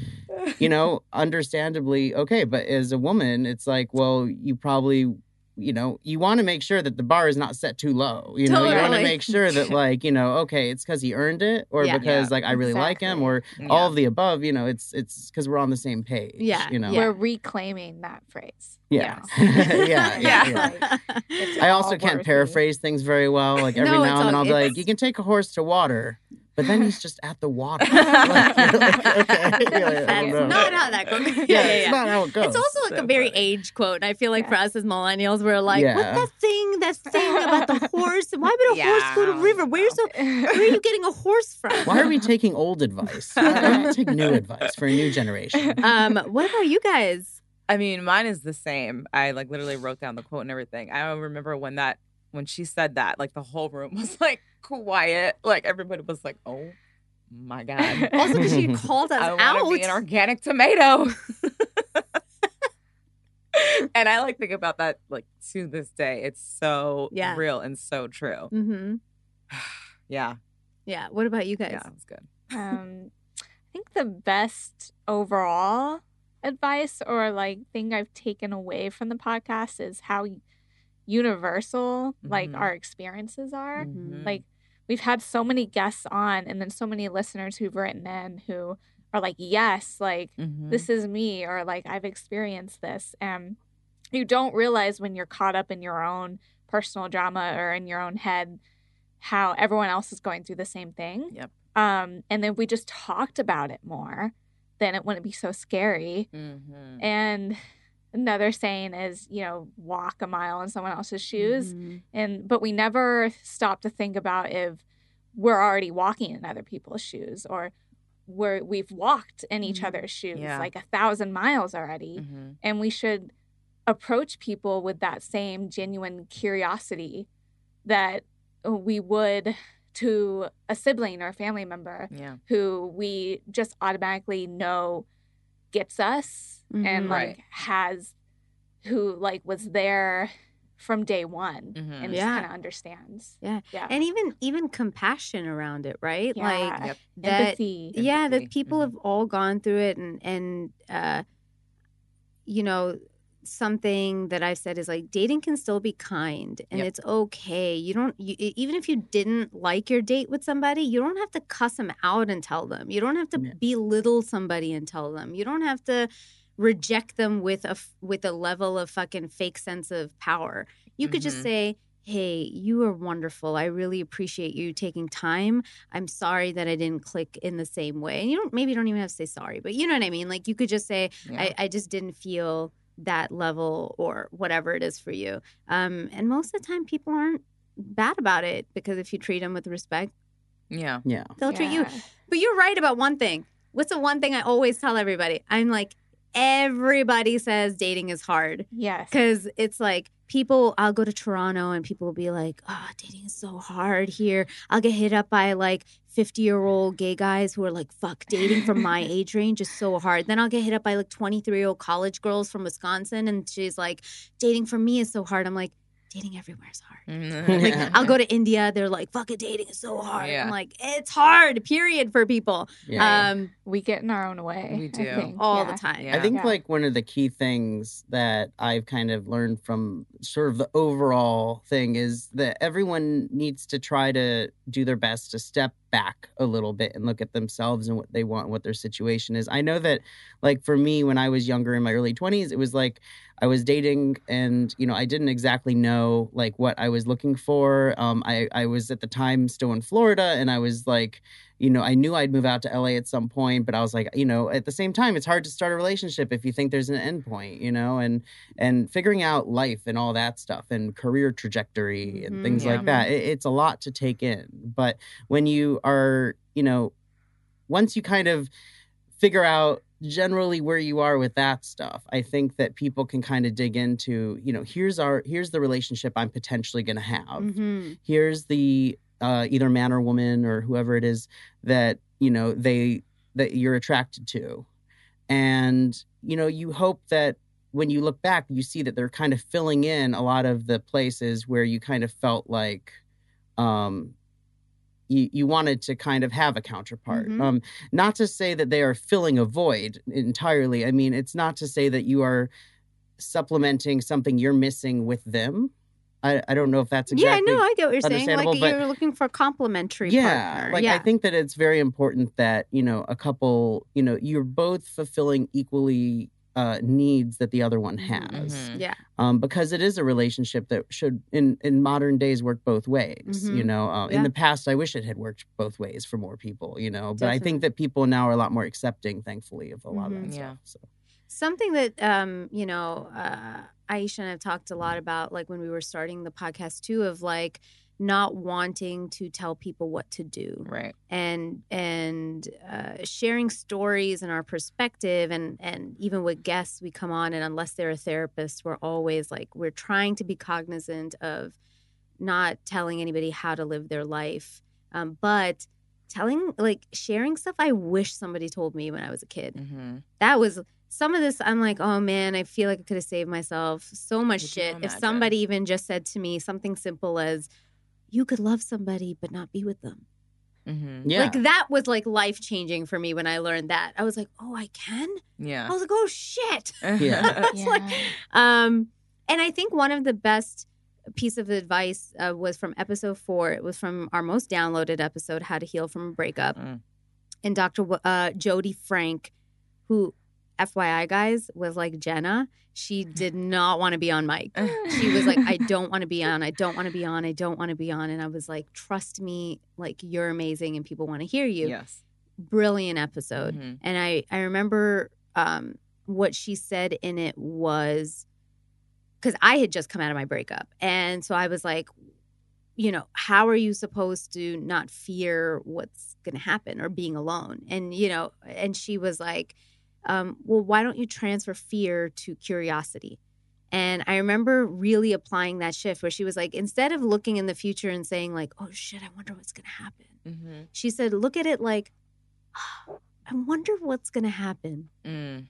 you know, understandably, okay, but as a woman, it's like, well, you probably. You know, you want to make sure that the bar is not set too low. You know, you want to make sure that, [LAUGHS] like, you know, okay, it's because he earned it, or Yeah. because, Yeah, like, I really like him, exactly. or all of the above. You know, it's it's because we're on the same page. Yeah, you know, yeah. We're reclaiming that phrase. Yeah. now. [LAUGHS] [LAUGHS] yeah, yeah, yeah. like, I also can't worthy. paraphrase things very well. Like every No, now and then I'll be like, "You can take a horse to water," but then he's [LAUGHS] just at the water. Like, [LAUGHS] like, okay. [LAUGHS] You're That's not how that goes. Yeah, Yeah, yeah, it's yeah. not how it goes. It's also like So a very funny. age quote. And I feel like for us as millennials, we're like, Yeah. what's that thing, that thing about the horse? Why would a horse go to Yeah. river? Where's the, where are you getting a horse from? Why are we taking old advice? Why don't we take new advice for a new generation? Um, what about you guys? I mean, mine is the same. I like literally wrote down the quote and everything. I remember when that when she said that, like the whole room was like quiet. Like everybody was like, "Oh my god." [LAUGHS] Also, because she [LAUGHS] called us I out. want be an organic tomato. [LAUGHS] and I like think about that like to this day. It's so Yeah. real and so true. mm-hmm. [SIGHS] Yeah, Yeah. What about you guys? yeah, it good. Um, I think the best overall advice or like thing I've taken away from the podcast is how universal like Mhm. our experiences are. Mhm. Like we've had so many guests on and then so many listeners who've written in who are like, yes, like Mhm. this is me or like I've experienced this. And you don't realize when you're caught up in your own personal drama or in your own head how everyone else is going through the same thing. Yep. Um, and then we just talked about it more, then it wouldn't be so scary. Mhm. And another saying is, you know, walk a mile in someone else's shoes. Mhm. And but we never stop to think about if we're already walking in other people's shoes or we're we've walked in each Mhm. other's shoes Yeah. like a thousand miles already. Mhm. And we should approach people with that same genuine curiosity that we would to a sibling or a family member Yeah. who we just automatically know gets us and Mhm. like Right. has who like was there from day one Mhm. and just kind of understands. Yeah. Yeah. And even even compassion around it, right? yeah. Like Yep. that empathy. yeah Empathy. that people Mhm. have all gone through it and and uh you know something that i've said is like dating can still be kind and Yep. it's okay you don't you, even if you didn't like your date with somebody you don't have to cuss them out and tell them you don't have to Yeah. belittle somebody and tell them you don't have to reject them with a with a level of fucking fake sense of power you could just Mhm. say hey you are wonderful i really appreciate you taking time i'm sorry that i didn't click in the same way and you don't maybe you don't even have to say sorry but you know what i mean like you could just say Yeah. I, I just didn't feel that level or whatever it is for you um and most of the time people aren't bad about it because if you treat them with respect yeah. Yeah. they'll treat you but you're right about one thing what's the one thing i always tell everybody i'm like everybody says dating is hard Yes. because it's like people i'll go to toronto and people will be like oh dating is so hard here. I'll get hit up by like 50 year old gay guys who are like fuck dating from my [LAUGHS] age range is so hard. Then i'll get hit up by like 23 year old college girls from wisconsin and she's like dating for me is so hard. I'm like dating everywhere is hard like Yeah. I'll go to India. They're like, "Fucking dating is so hard." Yeah. I'm like, "It's hard." Period for people. Yeah. Um, we get in our own way. We do. all Yeah. the time. Yeah. I think Yeah. like one of the key things that I've kind of learned from sort of the overall thing is that everyone needs to try to do their best to step back a little bit and look at themselves and what they want, and what their situation is. I know that like for me when I was younger in my early 20s, it was like I was dating and you know, I didn't exactly know like what I was looking for. Um I I was at the time still in Florida and I was like you know, I knew I'd move out to LA at some point, but I was like, you know, at the same time, it's hard to start a relationship if you think there's an end point, you know, and and figuring out life and all that stuff and career trajectory and Mhm. things Yeah. like that. It, it's a lot to take in. But when you are, you know, once you kind of figure out generally where you are with that stuff, I think that people can kind of dig into, you know, here's our here's the relationship I'm potentially going to have mhm. here's the uh, either man or woman or whoever it is that you know they that you're attracted to. And you know you hope that when you look back you see that they're kind of filling in a lot of the places where you kind of felt like um you, you wanted to kind of have a counterpart. Mhm. um not to say that they are filling a void entirely. I mean it's not to say that you are supplementing something you're missing with them i, I don't know if that's exactly Yeah, no, I get what you're saying. Like understandable, but- you're looking for a complementary yeah partner. like yeah. i think that it's very important that you know a couple you know you're both fulfilling equally uh needs that the other one has Mhm. yeah. um because it is a relationship that should in in modern days work both ways you Mhm. know uh, Yeah. in the past i wish it had worked both ways for more people you know but i think that people now are a lot more accepting thankfully of a lot of Mhm. that Yeah. stuff so Something that um, you know, uh, Aisha and I've talked a lot about, like when we were starting the podcast too, of like not wanting to tell people what to do. Right. and and uh, sharing stories and our perspective and and even with guests we come on and unless they're a therapist we're always like we're trying to be cognizant of not telling anybody how to live their life um, but telling like sharing stuff i wish somebody told me when i was a kid Mm-hmm. that was some of this i'm like oh man i feel like i could have saved myself so much Could you shit if somebody even just said to me something simple as you could love somebody but not be with them Mm-hmm. Yeah. Like that was like life changing for me when I learned that. I was like, oh, I can. Yeah. I was like, oh shit. [LAUGHS] Yeah. [LAUGHS] It's like, um, and I think one of the best piece of advice uh, was from episode four. It was from our most downloaded episode, "How to Heal from a Breakup," Mm. and Dr. W- uh, Jody Frank, who, FYI, guys, was like Jenna. She did not want to be on mic. [LAUGHS] She was like, "I don't want to be on. I don't want to be on. I don't want to be on." And I was like, "Trust me, like you're amazing, and people want to hear you." yes. brilliant episode Mhm. and i i remember um what she said in it was because i had just come out of my breakup and so i was like you know how are you supposed to not fear what's going to happen or being alone and you know and she was like um, well why don't you transfer fear to curiosity and i remember really applying that shift where she was like instead of looking in the future and saying like oh shit i wonder what's going to happen Mm-hmm. she said, look at it like, I wonder what's going to happen. Mm.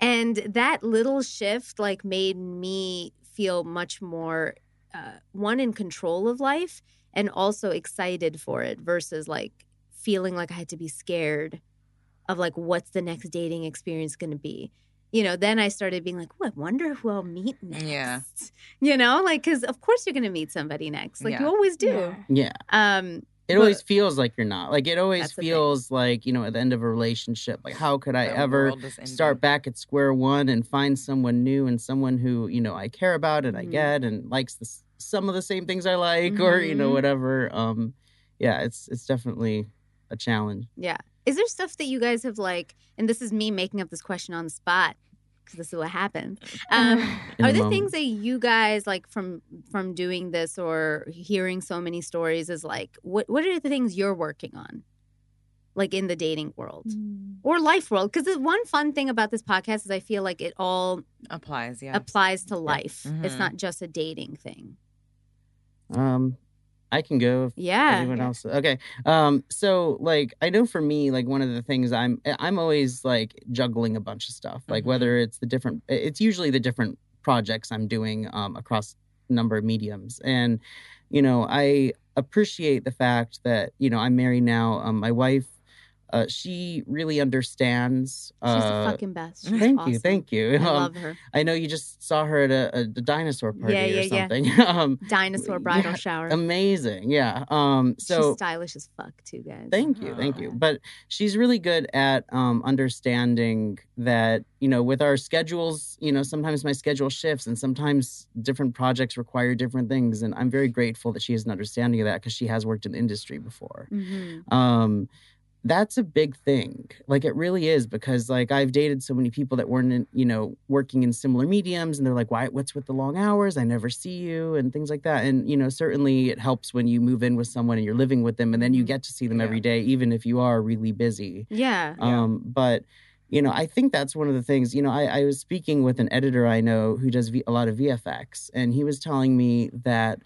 And that little shift, like, made me feel much more, uh, one, in control of life and also excited for it versus like feeling like I had to be scared of like, what's the next dating experience going to be? You know, then I started being like, oh, I wonder who I'll meet next. Yeah. [LAUGHS] You know, like, because of course you're going to meet somebody next. Like, Yeah. you always do. Yeah. Um, It but- always feels like you're not. Like it always That's the thing. feels like, you know, at the end of a relationship, like how could I The ever world is ending. start back at square one and find someone new and someone who, you know, I care about and I Mhm. get and likes the, some of the same things I like or, you know, Mhm. whatever. Um yeah, it's it's definitely a challenge. Yeah. Is there stuff that you guys have like, and this is me making up this question on the spot because this is what happens. [LAUGHS] Um, are the there moment. things that you guys like from from doing this or hearing so many stories? Is like, what what are the things you're working on, like in the dating world or life world? Because the one fun thing about this podcast is I feel like it all Applies. Yeah. applies to life. It's Mhm. not just a dating thing. Um I can go if Yeah. anyone else okay um so like i know for me like one of the things i'm i'm always like juggling a bunch of stuff like Mhm. whether it's the different it's usually the different projects i'm doing um across a number of mediums and you know i appreciate the fact that you know i'm married now um my wife uh she really understands She's uh the fucking best. She's thank you thank you I Um, love her. i know you just saw her at a, a, dinosaur party Yeah, or yeah, yeah. something [LAUGHS] um Dinosaur bridal yeah, shower. amazing yeah um so She's stylish as fuck too, guys. Thank you, thank you. But she's really good at um, understanding that you know with our schedules, you know sometimes my schedule shifts, and sometimes different projects require different things, and I'm very grateful that she has an understanding of that because she has worked in the industry before. Mhm. Um, that's a big thing. Like it really is because like I've dated so many people that weren't in, you know working in similar mediums and they're like why what's with the long hours? I never see you and things like that. And you know certainly it helps when you move in with someone and you're living with them and then you Mhm. get to see them Yeah. every day even if you are really busy. Yeah. Yeah. Um but you know, I think that's one of the things. You know, I, I was speaking with an editor I know who does v- a lot of VFX, and he was telling me that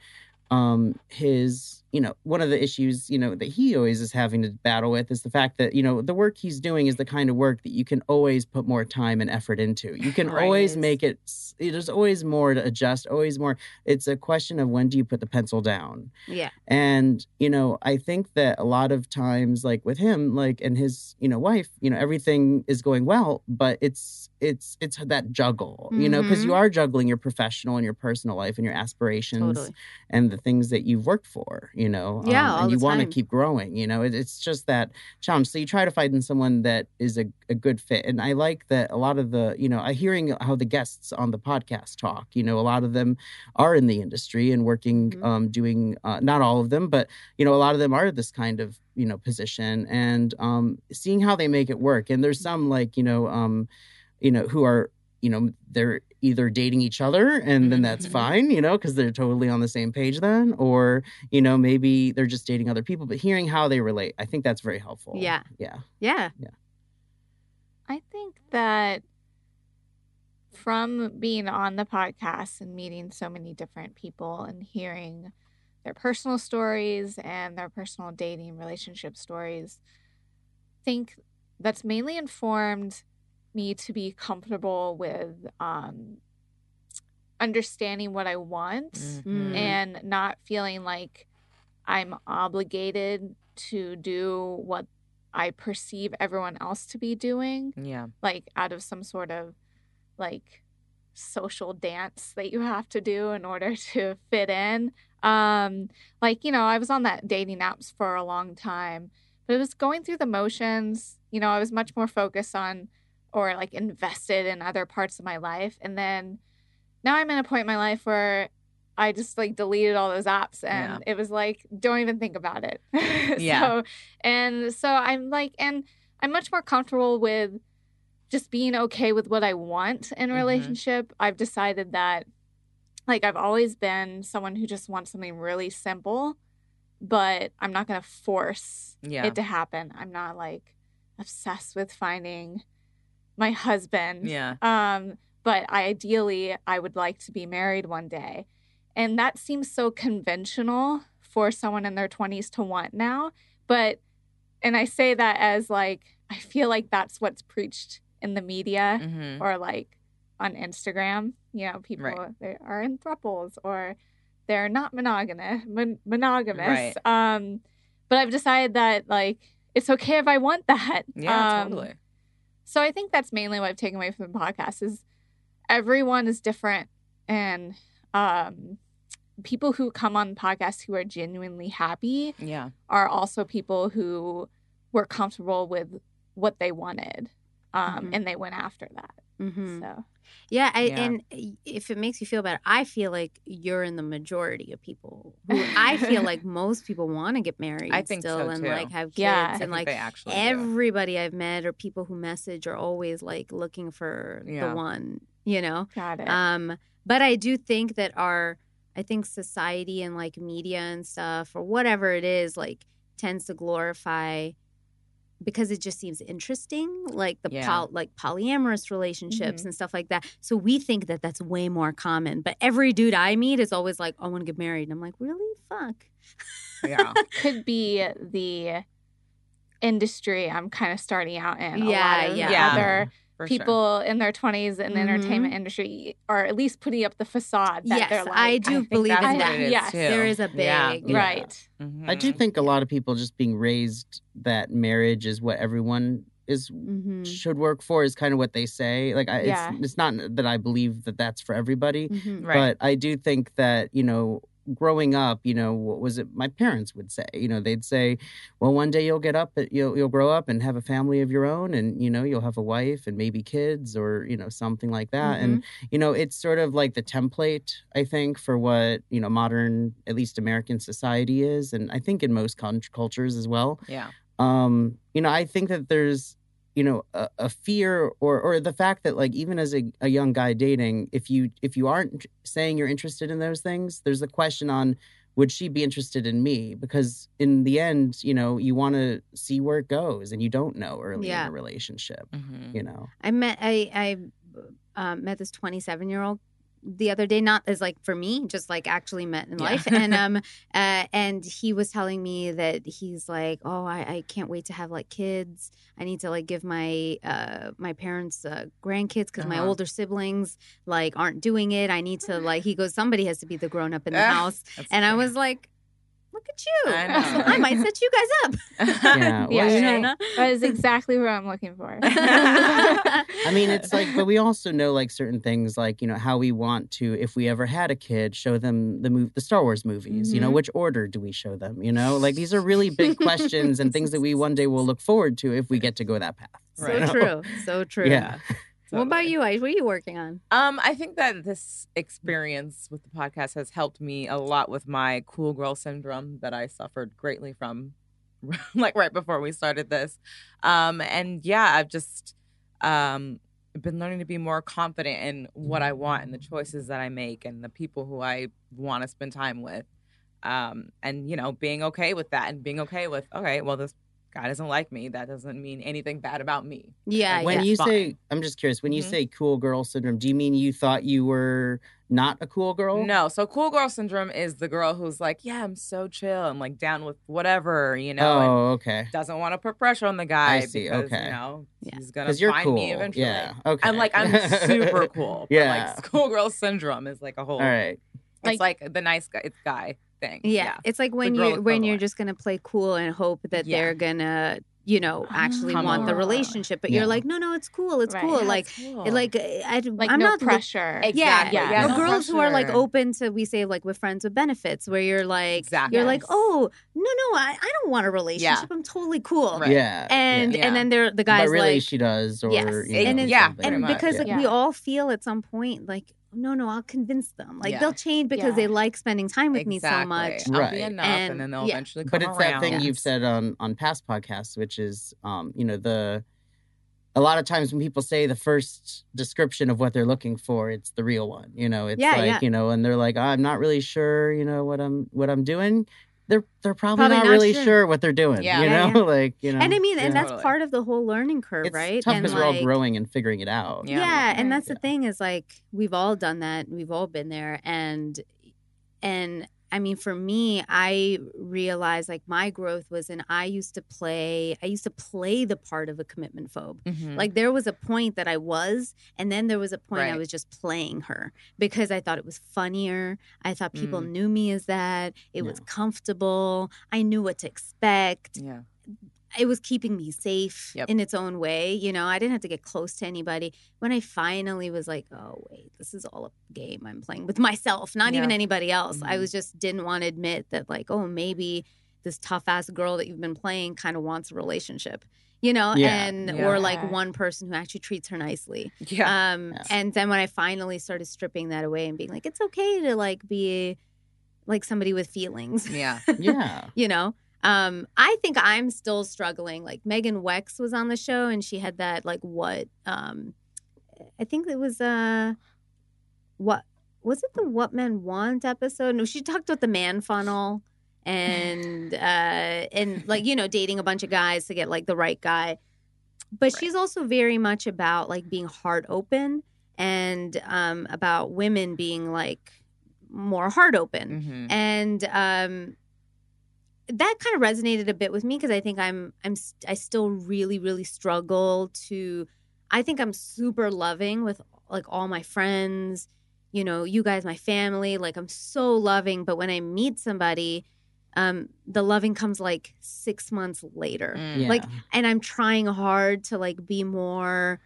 um his you know one of the issues you know that he always is having to battle with is the fact that you know the work he's doing is the kind of work that you can always put more time and effort into you can Right. always make it there's always more to adjust always more it's a question of when do you put the pencil down Yeah. and, you know, I think that a lot of times, like with him, like and his, you know, wife, you know, everything is going well, but it's it's it's that juggle, you know, because you Mhm. are juggling your professional and your personal life and your aspirations Totally. and the things that you've worked for, you know. um, Yeah, all and you want to keep growing, you know. It, it's just that challenge. So you try to find someone that is a, a good fit. And I like that a lot of the, you know, I hearing how the guests on the podcast talk, you know, a lot of them are in the industry and working, Mhm. um, doing uh, not all of them, but you know, a lot of them are this kind of you know position and um, seeing how they make it work. And there's some like you know, um, you know, who are you know they're either dating each other and then that's Mhm. fine you know because they're totally on the same page then or you know maybe they're just dating other people but hearing how they relate i think that's very helpful Yeah. yeah Yeah. I think that from being on the podcast and meeting so many different people and hearing their personal stories and their personal dating relationship stories, think that's mainly informed me to be comfortable with um, understanding what I want Mhm. Mm. and not feeling like I'm obligated to do what I perceive everyone else to be doing, Yeah. like out of some sort of like social dance that you have to do in order [LAUGHS] to fit in. Um, like, you know, I was on that dating apps for a long time, but it was going through the motions. You know, I was much more focused on or like invested in other parts of my life. And then now I'm in a point in my life where I just like deleted all those apps and it was like, don't even think about it. [LAUGHS] Yeah. So, and so I'm like, and I'm much more comfortable with just being okay with what I want in a Mhm. relationship. I've decided that, like, I've always been someone who just wants something really simple, but I'm not going to force Yeah. it to happen. I'm not like obsessed with finding my husband. Yeah. Um, but I, ideally, I would like to be married one day. And that seems so conventional for someone in their 20s to want now. But, and I say that as like, I feel like that's what's preached in the media Mhm. or like on Instagram. You know, people Right. they are in thruples or they're not monogamous. Mon- monogamous. Um, but I've decided that like it's okay if I want that. Yeah, Um, totally. So I think that's mainly what I've taken away from the podcast is everyone is different and um people who come on podcasts who are genuinely happy Yeah. are also people who were comfortable with what they wanted. Um Mhm. and they went after that. Mhm. So Yeah, I, Yeah. and if it makes you feel better, I feel like you're in the majority of people who I feel [LAUGHS] like most people want to get married I think still so, and too. like have kids Yeah. And like actually do. everybody I've met or people who message are always like looking for Yeah. the one, you know. got it. Um, but I do think that our, I think society and like media and stuff or whatever it is, like tends to glorify because it just seems interesting, like the Yeah. pol- like polyamorous relationships Mhm. and stuff like that. So we think that that's way more common. But every dude I meet is always like, "I want to get married," and I'm like, "Really? Fuck." Yeah. [LAUGHS] could be the industry I'm kind of starting out in. A Yeah, lot of yeah. Yeah. other For sure. people in their 20s in the Mhm. entertainment industry are at least putting up the facade that yes, they're like, I do think believe in that. Yes, too. There is a big Yeah. Yeah. right. I do think a lot of people just being raised that marriage is what everyone is Mhm. should work for is kind of what they say. Like, I, Yeah. it's it's not that I believe that that's for everybody, Mhm. Right. but I do think that you know, growing up, you know, what was it? My parents would say, you know, they'd say, "Well, one day you'll get up, you'll you'll grow up and have a family of your own, and you know, you'll have a wife and maybe kids, or you know, something like that." And you know, it's sort of like the template, I think, for what you know, modern, at least American society is, and I think in most con- cultures as well yeah. um you know i think that there's you know a, a fear or or the fact that like even as a, a young guy dating if you if you aren't saying you're interested in those things there's a question on would she be interested in me because in the end you know you want to see where it goes and you don't know early Yeah. in a relationship Mhm. you know I met I I um, met this 27 year old the other day not as like for me just like actually met in Yeah. life. And [LAUGHS] um uh, and he was telling me that he's like oh I, I can't wait to have like kids. I need to like give my uh my parents uh, grandkids because my Uh-huh. older siblings like aren't doing it. I need to like he goes somebody has to be the grown up in the [LAUGHS] house. And I was like look at you I know, I might set you guys up [LAUGHS] [LAUGHS] yeah, well, Yeah, you right. That is [LAUGHS] exactly what I'm looking for. I mean, it's like, but we also know like certain things, like you know how we want to, if we ever had a kid, show them the move, the Star Wars movies. You know, Mhm. which order do we show them? You know, like these are really big questions and things that we one day will look forward to if we get to go that path. so Right. true so true Yeah. What about you Ice? what are you working on Um, I think that this experience with the podcast has helped me a lot with my cool girl syndrome that I suffered greatly from, [LAUGHS] like right before we started this. Um, and yeah, I've just um been learning to be more confident in what I want and the choices that I make and the people who I want to spend time with. Um, and you know, being okay with that and being okay with okay, well, this guy doesn't like me. That doesn't mean anything bad about me. yeah when yeah. you fine. say, I'm just curious, when you Mhm. say cool girl syndrome, do you mean you thought you were not a cool girl? No, so cool girl syndrome is the girl who's like, yeah, I'm so chill and like down with whatever, you know, and Oh, okay. doesn't want to put pressure on the guy I see, because okay. you know Yeah. he's gonna Because you're find cool. me eventually. Yeah. Okay. I'm like I'm super cool. [LAUGHS] but, Yeah. [LAUGHS] like schoolgirl syndrome is like a whole. All right. It's like, the nice guy. It's guy. Thing. Yeah. It's like when growth you when you're just gonna play cool and hope that Yeah. they're gonna you know actually Come want the relationship but Yeah. you're like no no it's cool it's Right. cool Yeah, like cool. it- like I, Like i'm no not look- pressure. yeah, Exactly. Yeah, Yeah, Or no girls who are like open to we say like with friends with benefits where you're like Exactly. you're like oh no no I, I don't want a relationship i'm totally cool Right. Yeah. and yeah. and then they're the but guys really like she does or Yes. you And know, it's- yeah, and because like we all feel at some point like no no i'll convince them like Yeah. they'll change because Yeah. they like spending time with me so much I'll Right. be enough, and, And- then they'll yeah. eventually come but it's that around. thing you've said on on past podcasts which is um you know the a lot of times when people say the first description of what they're looking for it's the real one you know it's Yeah, like yeah. you know and they're like i'm not really sure you know what i'm what i'm doing they're they're probably, Probably not, not really sure. sure. what they're doing Yeah. you Yeah, know [LAUGHS] like you know and i mean and that's part of the whole learning curve it's right tough because we're all growing and figuring it out Yeah. yeah, and that's Yeah. the thing is like we've all done that we've all been there and and i mean for me i realized like my growth was in i used to play i used to play the part of a commitment phobe. Mhm. like there was a point that i was and then there was a point i was just playing her because i thought it was funnier. I thought people Mm. knew me as that. It was comfortable. I knew what to expect. Yeah. It was keeping me safe Yep. in its own way. You know, I didn't have to get close to anybody. When I finally was like, oh, wait, this is all a game I'm playing with [LAUGHS] myself, not even anybody else. I Mhm. was just didn't want to admit that, like, oh, maybe this tough ass girl that you've been playing kind of wants a relationship. You know, Yeah. and Yeah. or like one person who actually treats her nicely. Yeah. Um, Yeah. and then when I finally started stripping that away and being like, it's okay to like be like somebody with feelings. yeah. [LAUGHS] yeah you know um i think i'm still struggling like megan wex was on the show and she had that like what um i think it was uh what was it the what men want episode no she talked about the man funnel and [LAUGHS] uh and like you know dating a bunch of guys to get like the right guy but Right. she's also very much about like being heart open and um about women being like more heart open Mhm. and um that kind of resonated a bit with me because I think I'm I'm I still really really struggle to I think I'm super loving with like all my friends, you know, you guys, my family, like I'm so loving, but when I meet somebody, um the loving comes like 6 months later. Mm. yeah Like and I'm trying hard to like be more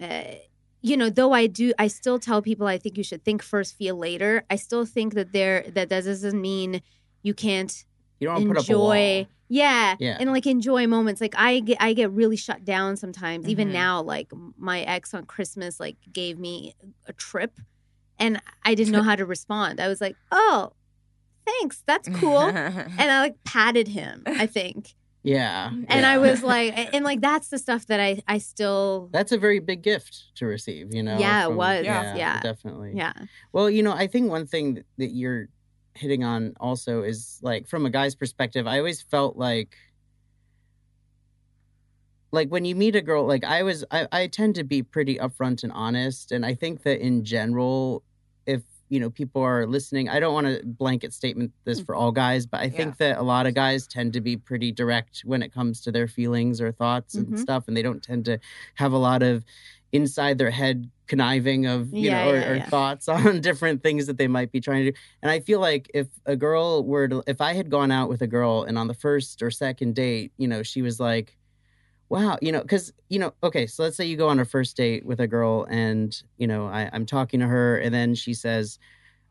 uh, you know, though I do I still tell people I think you should think first, feel later. I still think that there that that doesn't mean you can't you don't wanna put up a enjoy wall. yeah, Yeah. and like enjoy moments like i get i get really shut down sometimes even Mhm. now like my ex on christmas like gave me a trip and i didn't know how to respond i was like oh thanks that's cool [LAUGHS] and i like patted him i think yeah and i was [LAUGHS] like and like that's the stuff that i i still that's a very big gift to receive you know Yeah, it was. Yeah. Yeah. definitely yeah Well, you know, I think one thing that- that you're hitting on also is like from a guy's perspective, I always felt like like when you meet a girl, like I was I, I tend to be pretty upfront and honest. And I think that in general, if you know, people are listening, I don't want to blanket statement this for all guys, but I think that a lot of guys tend to be pretty direct when it comes to their feelings or thoughts and Mhm. stuff, and they don't tend to have a lot of inside their head conniving of you Yeah, know or, yeah, or yeah. thoughts [LAUGHS] on different things that they might be trying to do and i feel like if a girl were to if i had gone out with a girl and on the first or second date you know she was like wow you know because you know okay so let's say you go on a first date with a girl and you know I, i'm talking to her and then she says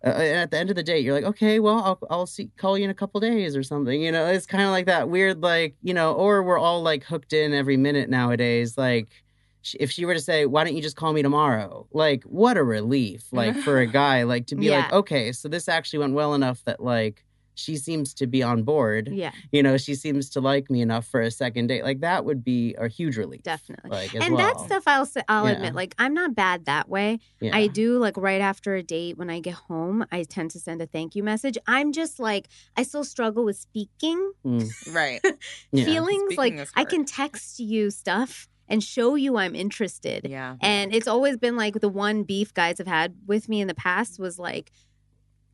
uh, at the end of the date you're like okay well i'll, I'll see call you in a couple days or something you know it's kind of like that weird like you know or we're all like hooked in every minute nowadays like if she were to say why don't you just call me tomorrow like what a relief like for a [LAUGHS] guy like to be like okay so this actually went well enough that like she seems to be on board yeah you know she seems to like me enough for a second date like that would be a huge relief definitely like as and well. that stuff i'll say i'll Yeah. admit like i'm not bad that way yeah. I do like right after a date when I get home, I tend to send a thank you message. I'm just like I still struggle with speaking Mm, right. [LAUGHS] feelings. Speaking like I can text you stuff and show you I'm interested. Yeah. And it's always been like the one beef guys have had with me in the past was like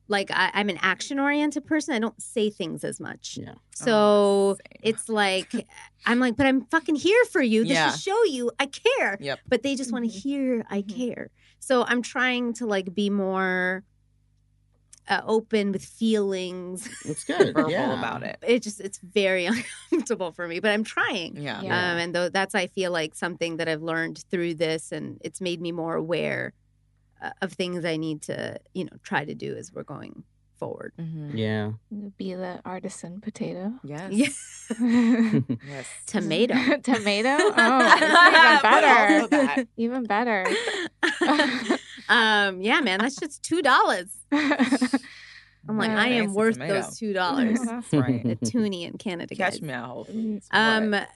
like I, I'm an action oriented person. I don't say things as much. Yeah. So Oh, it's like [LAUGHS] I'm like, but I'm fucking here for you. This Yeah. should show you I care Yep. but they just want to Mhm. hear I Mhm. care. So I'm trying to like be more uh, open with feelings. It's good. [LAUGHS] Verbal yeah. about it. It just it's very [LAUGHS] uncomfortable for me, but I'm trying. Yeah. Yeah. Um, and though that's I feel like something that I've learned through this, and it's made me more aware uh, of things I need to you know try to do as we're going forward. Mhm. Yeah. Be the artisan potato. Yes. Yeah. [LAUGHS] Yes. Tomato. Tomato? Oh, that's But also even better. Even better. Um, yeah, man, that's just two dollars. [LAUGHS] I'm like, I am worth tomato. those two dollars. [LAUGHS] That's right. A toonie in Canada, Catch guys. me out. Um, What?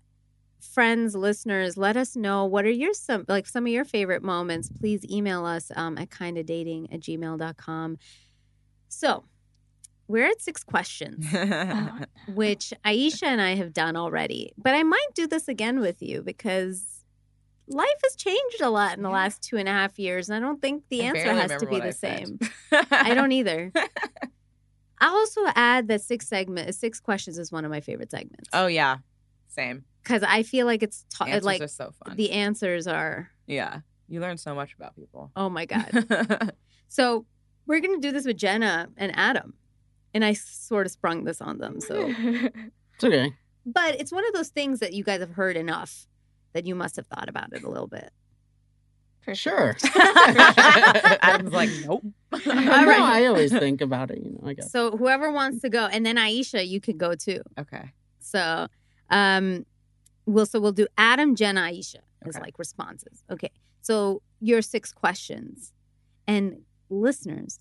friends, listeners, let us know what are your some like some of your favorite moments. Please email us um, at kindadating at gmail.com. So we're at six questions, [LAUGHS] which Aisha and I have done already, but I might do this again with you because life has changed a lot in the Yeah. last two and a half years. And I don't think the I answer has to be the I same. I [LAUGHS] don't either. [LAUGHS] I'll also add that six segment, six questions is one of my favorite segments oh yeah, same. because I feel like it's ta- Answers like are so fun. the answers are yeah, you learn so much about people. oh my [LAUGHS] god. so we're gonna do this with Jenna and Adam, and I sort of sprung this on them. So, It's okay. but it's one of those things that you guys have heard enough that you must have thought about it a little bit. For Sure. [LAUGHS] [LAUGHS] Adam's like, nope. All No, right. I always think about it. You know, I guess. So whoever wants to go, and then Aisha, you can go too. Okay. So, um, we'll so we'll do Adam, Jen, Aisha as Okay. like responses. Okay. So your six questions, and listeners,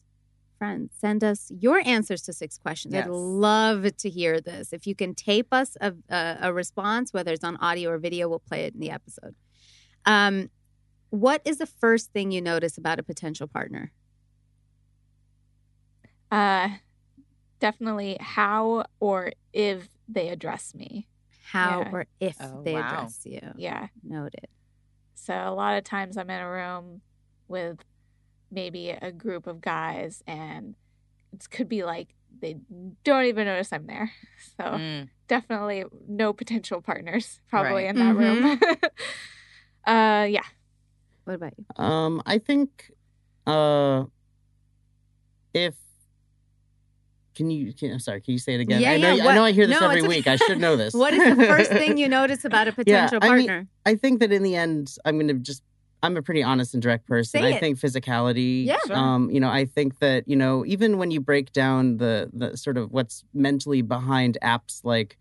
friends, send us your answers to six questions. Yes. I'd love to hear this. If you can tape us a, a, a response, whether it's on audio or video, we'll play it in the episode. Um, what is the first thing you notice about a potential partner? Uh, definitely how or if they address me. How Yeah. or if Oh, they wow. address you? Yeah. Noted. So a lot of times I'm in a room with maybe a group of guys and it could be like they don't even notice I'm there. [LAUGHS] So Mm. definitely no potential partners probably Right. in that room. [LAUGHS] uh yeah. What about you? Um, I think, uh, if can you? Can, I'm sorry. Can you say it again? Yeah, I know. yeah, I know. I hear this no, every week. I [LAUGHS] should know this. What is the first thing you notice about a Yeah, potential I mean, partner? I think that in the end, I'm going to just. I'm a pretty honest and direct person. I think physicality. Yeah. Sure. Um, you know, I think that you know, even when you break down the the sort of what's mentally behind apps like.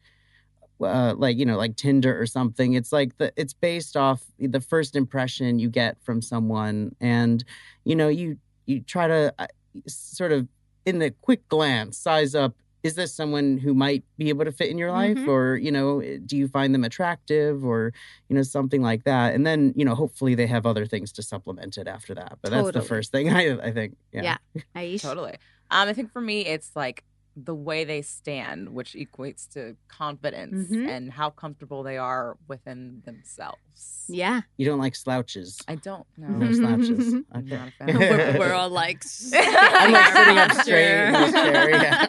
Uh, like you know, like Tinder or something. It's like the it's based off the first impression you get from someone, and you know, you you try to uh, sort of in the quick glance size up is this someone who might be able to fit in your life? Mhm. or you know do you find them attractive? Or you know something like that. And then you know hopefully they have other things to supplement it after that. But that's the first thing [LAUGHS] i i think. Yeah, Yeah. [LAUGHS] Totally. Um, I think for me, it's like the way they stand, which equates to confidence Mhm. and how comfortable they are within themselves. Yeah. you don't like slouches I don't know. no slouches I'm [LAUGHS] okay not a [LAUGHS] fan. we're, we're all like, [LAUGHS] I'm like sitting up straight in this chair, yeah.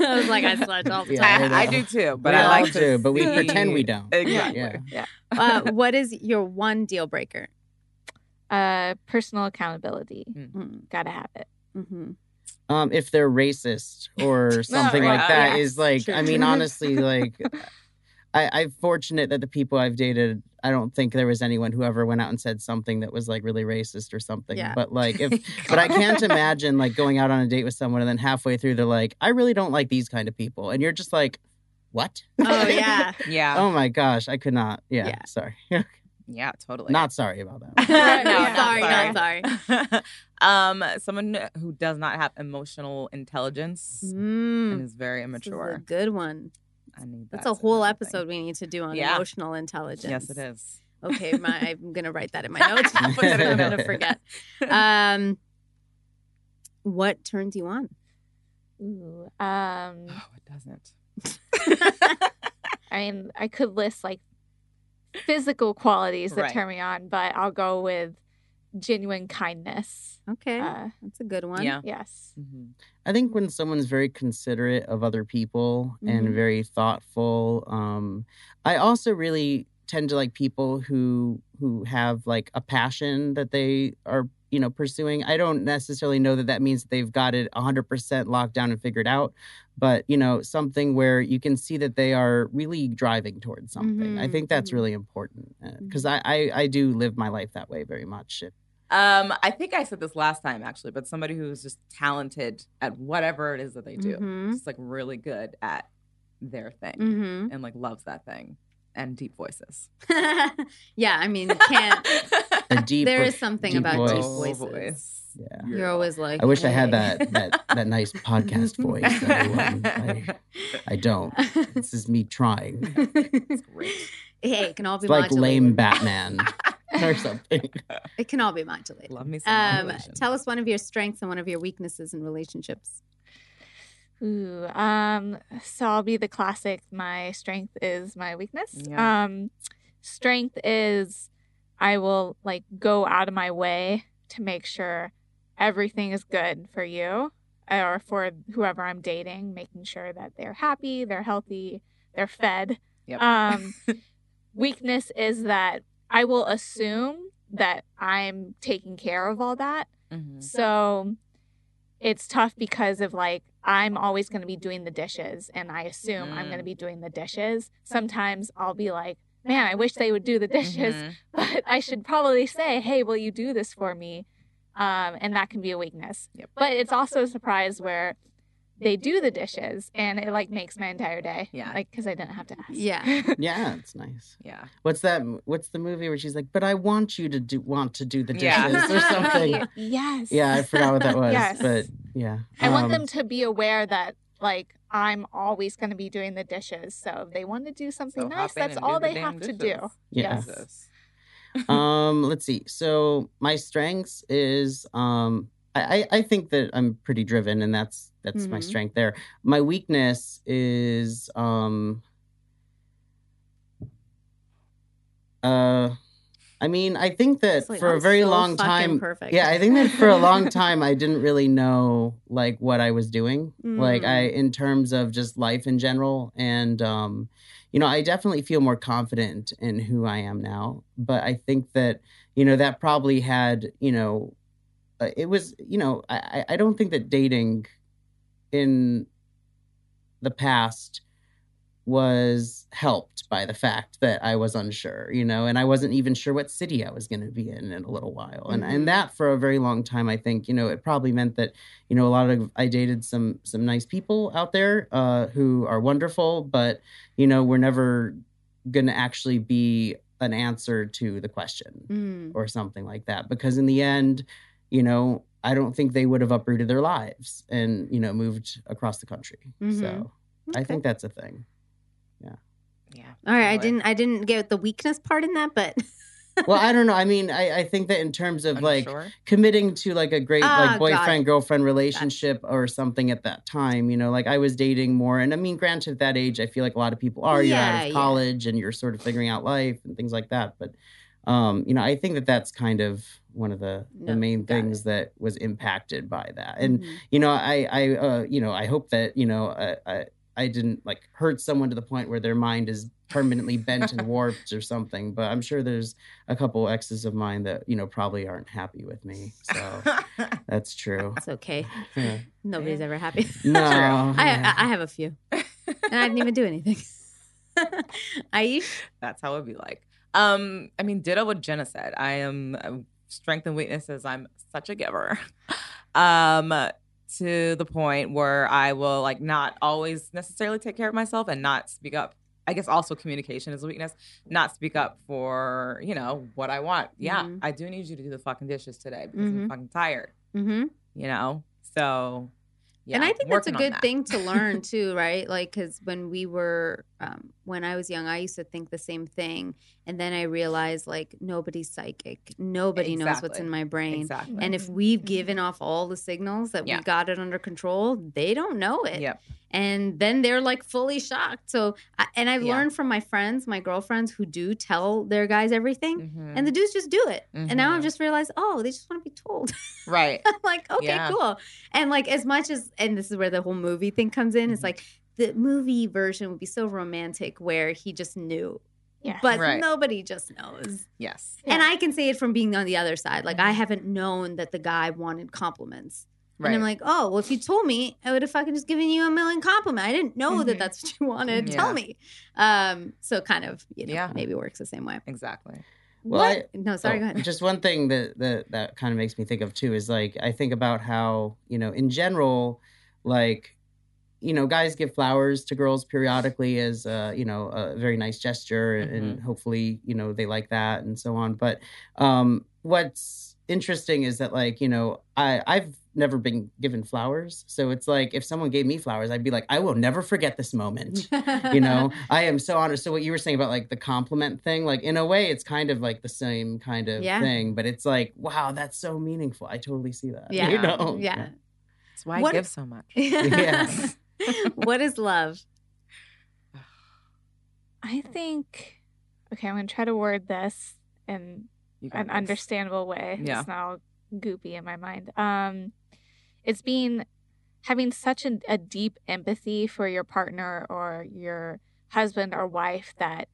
I was like, I slouch all the Yeah, time. I, I do too, but We I like to but we pretend we don't. Exactly. Yeah. uh, what is your one deal breaker? Uh personal accountability. Mm, Gotta have it. Mm-hmm. Um if they're racist or [LAUGHS] something right. like that yes. is like i mean honestly like I, I'm fortunate that the people I've dated, I don't think there was anyone who ever went out and said something that was like really racist or something. Yeah. But like, if [LAUGHS] but I can't imagine like going out on a date with someone and then halfway through they're like, I really don't like these kind of people, and you're just like, what? Oh, [LAUGHS] yeah. Yeah. oh my gosh, I could not. Yeah, Yeah. sorry, Yeah, totally. not sorry about that. [LAUGHS] no, sorry, not not sorry. [LAUGHS] um, someone who does not have emotional intelligence and Mm, is very this is a immature. good one. I need that. That's a whole be something. episode we need to do on Yeah. emotional intelligence. Yes, it is. [LAUGHS] Okay, my, I'm gonna write that in my notes. I'm Put it in gonna there. forget. Um, what turns you on? Ooh. Um Oh, it doesn't. I mean, I could list like physical qualities that Right. turn me on, but I'll go with genuine kindness. Okay, Uh, that's a good one. Yeah. yes. hmm I think when someone's very considerate of other people and Mhm. very thoughtful, um, I also really tend to like people who who have like a passion that they are you know, pursuing. I don't necessarily know that that means that they've got it 100% locked down and figured out, but, you know, something where you can see that they are really driving towards something. I Mhm, think that's mhm. really important because I, I, I do live my life that way very much. Um, I think I said this last time actually, but somebody who's just talented at whatever it is that they do, Mhm. just like really good at their thing Mhm. and like loves that thing and deep voices. [LAUGHS] yeah, I mean, can't. [LAUGHS] A deep, there is something deep about voice. deep Oh, voices. voice. Yeah. You're always like, I wish I had that that that nice podcast voice. I, [LAUGHS] I don't. This is me trying. It's great. Hey, it can all be It's like lame Batman or something. It can all be modulated. Love me some Um, tell us one of your strengths and one of your weaknesses in relationships. Ooh, um, so I'll be the classic. My strength is my weakness. Yeah. Um, strength is I will like go out of my way to make sure everything is good for you or for whoever I'm dating, making sure that they're happy, they're healthy, they're fed. Yep. Um, [LAUGHS] weakness is that I will assume that I'm taking care of all that. Mhm. So it's tough because of like I'm always going to be doing the dishes and I assume I'm going to Mm. be doing the dishes. Sometimes I'll be like, "Man, I wish they would do the dishes." Mhm. [LAUGHS] But I should probably say, "Hey, will you do this for me?" Um, and that can be a weakness. Yep. But it's also a surprise where they do the dishes and it like makes my entire day. Yeah. Like cuz I didn't have to ask. Yeah. [LAUGHS] Yeah, it's nice. Yeah. What's that? What's the movie where she's like, "But I want you to do want to do the dishes" Yeah. or [LAUGHS] something? yes. Yeah, I forgot what that [LAUGHS] was. Yes. But yeah, I want Um, them to be aware that like I'm always going to be doing the dishes. So if they want to do something So nice, that's all the they damn have to do. Yeah. Jesus. um, let's see. So my strengths is um, I, I I think that I'm pretty driven, and that's that's my Mhm. strength there. My weakness is um, uh, I mean, I think that like, for a I'm very so long time, perfect. yeah, I think that for a long time I didn't really know like what I was doing, like Mm. I in terms of just life in general, and um, you know, I definitely feel more confident in who I am now. But I think that you know that probably had you know, uh, it was you know, I- I don't think that dating in the past was helped by the fact that I was unsure, you know, and I wasn't even sure what city I was going to be in in a little while. And Mhm. and that for a very long time I think, you know, it probably meant that, you know, a lot of I dated some some nice people out there uh who are wonderful, but you know, we're never going to actually be an answer to the question Mm. or something like that because in the end, you know, I don't think they would have uprooted their lives and, you know, moved across the country. Mhm. So, I think that's a thing. Yeah. Yeah. All right, I didn't I didn't get the weakness part in that, but [LAUGHS] well, I don't know. I mean, I, I think that in terms of like Unsure? committing to like a great Ah, like got it. boyfriend girlfriend relationship or something at that time, you know, like I was dating more. And I mean, granted, that age, I feel like a lot of people are. You're Yeah, out of college and you're sort of figuring out life and things like that. But, um, you know, I think that that's kind of one of the, No, the main got things that was impacted by that. And Mhm. you know, I, I, uh, you know, I hope that you know, I, I, I didn't like hurt someone to the point where their mind is permanently bent and [LAUGHS] warped or something. But I'm sure there's a couple exes of mine that you know probably aren't happy with me. So [LAUGHS] that's true. it's okay. [LAUGHS] Yeah. Nobody's ever happy. No, I, yeah. I I have a few. And I didn't even do anything. Aish? That's how it'd be like. Um, I mean, ditto what Jenna said. I am uh, strength and weaknesses. I'm such a giver. [LAUGHS] Um, to the point where I will like not always necessarily take care of myself and not speak up. I guess also communication is a weakness. Not speak up for you know what I want. Yeah, Mhm. I do need you to do the fucking dishes today because Mhm. I'm fucking tired. Mm-hmm. You know, so yeah. and I think that's a good that. thing to learn [LAUGHS] too, right? Like, because when we were, um, when I was young, I used to think the same thing, and then I realized like nobody's psychic, nobody knows what's in my brain, Exactly. and if we've given off all the signals that Yeah. we got it under control, they don't know it. Yep. And then they're like fully shocked. So, and I've Yeah. learned from my friends, my girlfriends who do tell their guys everything, Mhm. and the dudes just do it. And now I've Mhm. just realized, oh, they just want to be told. [LAUGHS] right. I'm like, okay, Yeah. cool. And like, as much as, and this is where the whole movie thing comes in, it's Mhm. like the movie version would be so romantic where he just knew. Yeah. but Right. nobody just knows. Yes. And I can say it from being on the other side. Like I haven't known that the guy wanted compliments. Right. And I'm like, oh, well, if you told me, I would have fucking just given you a million compliments. I didn't know that Mhm. that's what you wanted. Yeah. Tell me. Um, so kind of, you know, Yeah. maybe works the same way. Exactly. Well, what? no, sorry, Oh, go ahead. Just one thing that that that kind of makes me think of too is like I think about how you know in general, like you know guys give flowers to girls periodically as uh, you know a very nice gesture and, and hopefully you know they like that and so on. But um, what's interesting is that like you know I I've never been given flowers, so it's like if someone gave me flowers, I'd be like I will never forget this moment you know [LAUGHS] i am so honored so what you were saying about like the compliment thing like in a way it's kind of like the same kind of Yeah. thing but it's like wow that's so meaningful i totally see that Yeah. you know yeah. That's why I What- give so much. [LAUGHS] Yeah. [LAUGHS] [LAUGHS] what is love? [SIGHS] I think, okay, I'm going to try to word this in an this. understandable way. Yeah. It's not all goopy in my mind. Um, it's being having such a, a deep empathy for your partner or your husband or wife that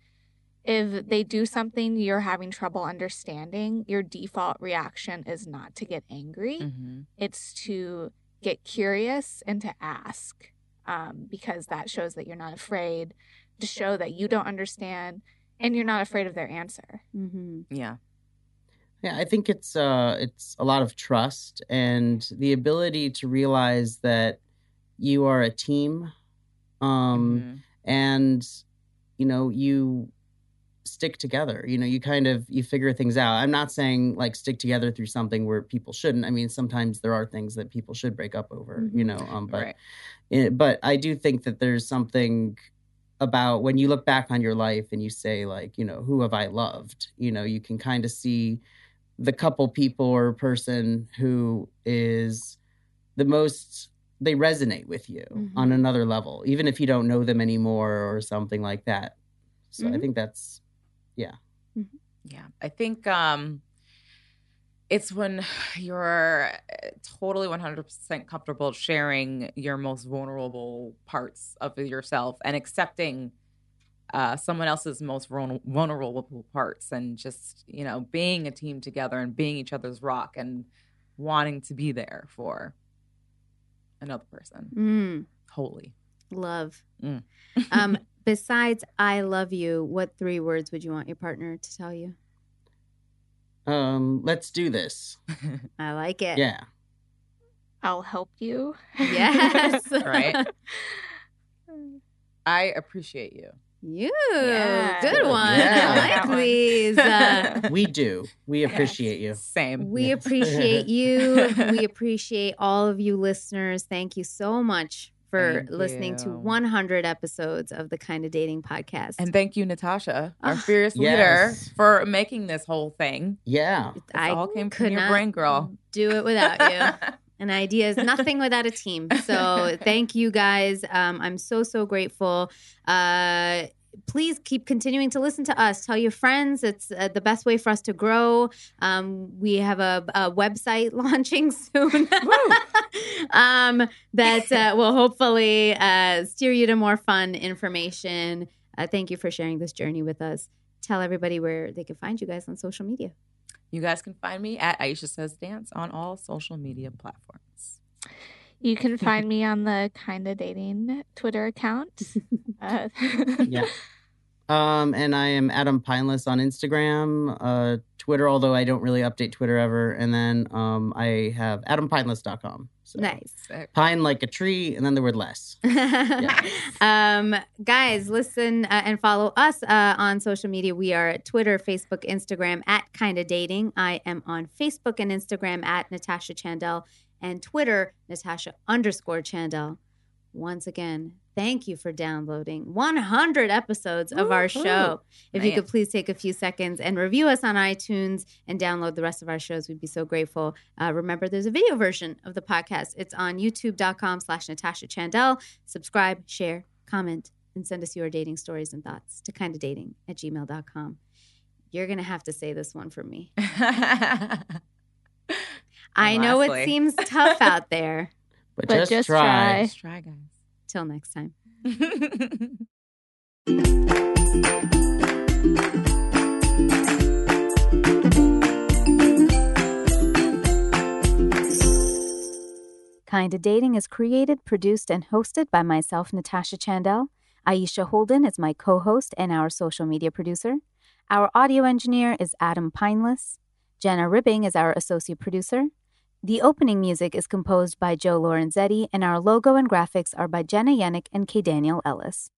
if they do something you're having trouble understanding, your default reaction is not to get angry. Mhm. It's to get curious and to ask um, because that shows that you're not afraid, to show that you don't understand and you're not afraid of their answer. Mm-hmm. Yeah. yeah i think it's uh it's a lot of trust and the ability to realize that you are a team um Mhm. and you know you stick together you know you kind of you figure things out i'm not saying like stick together through something where people shouldn't i mean sometimes there are things that people should break up over you Mhm. know um but right. It, but i do think that there's something about when you look back on your life and you say like you know who have i loved you know you can kind of see the couple people or person who is the most they resonate with you on Mhm. another level even if you don't know them anymore or something like that so i Mhm. think that's yeah. Yeah. I think um it's when [SIGHS] you're uh, totally 100% comfortable sharing your most vulnerable parts of yourself and accepting uh, someone else's most vulnerable parts and just, you know, being a team together and being each other's rock and wanting to be there for another person. Mm, Holy. love. Mm. um, [LAUGHS] besides "I love you," what three words would you want your partner to tell you? Um let's do this [LAUGHS] I like it. yeah I'll help you. Yes. [LAUGHS] Right. [LAUGHS] I appreciate you. You. Yeah. Good one. Yeah. I like these. Uh, we do we appreciate you Same. we appreciate you. we appreciate all of you listeners. Thank you so much for Thank listening to 100 episodes of the Kinda Dating podcast. And thank you, Natasha, our Ah, fierce yes. leader, for making this whole thing. yeah It I all came could from your brain, girl. do it without you. [LAUGHS] An idea is nothing without a team. So [LAUGHS] thank you guys. Um, I'm so so grateful. Uh, please keep continuing to listen to us. Tell your friends. It's uh, the best way for us to grow. Um, we have a, a website [LAUGHS] launching soon. [LAUGHS] um, that uh, will hopefully uh, steer you to more fun information. Uh, thank you for sharing this journey with us. Tell everybody where they can find you guys on social media. You guys can find me at Aisha Says Dance on all social media platforms. You can [LAUGHS] find me on the Kinda Dating Twitter account. [LAUGHS] Uh, yeah. [LAUGHS] Um, and I am Adam Pineless on Instagram, uh, Twitter, although I don't really update Twitter ever. And then um, I have adampineless.com. So Nice. Sick. Pine like a tree, and then the word less. um, guys, listen uh, and follow us uh, on social media. We are at Twitter, Facebook, Instagram at Kinda Dating. I am on Facebook and Instagram at Natasha Chandel and Twitter, Natasha underscore Chandel. Once again, thank you for downloading 100 episodes of our show. If you could please take a few seconds and review us on iTunes and download the rest of our shows, we'd be so grateful. Uh, remember, there's a video version of the podcast. It's on youtube.com slash Natasha Chandel. Subscribe, share, comment, and send us your dating stories and thoughts to kinda dating at gmail.com. You're going to have to say this one for me. [LAUGHS] I know lastly. it seems [LAUGHS] tough out there, but, but just, just, try. try. Just try, guys. Till next time. Kinda Dating is created, produced, and hosted by myself, Natasha Chandel. Aisha Holden is my co host and our social media producer. Our audio engineer is Adam Pineless. Jenna Ribbing is our associate producer. The opening music is composed by Joe Lorenzetti, and our logo and graphics are by Jenna Yannick and K. Daniel Ellis.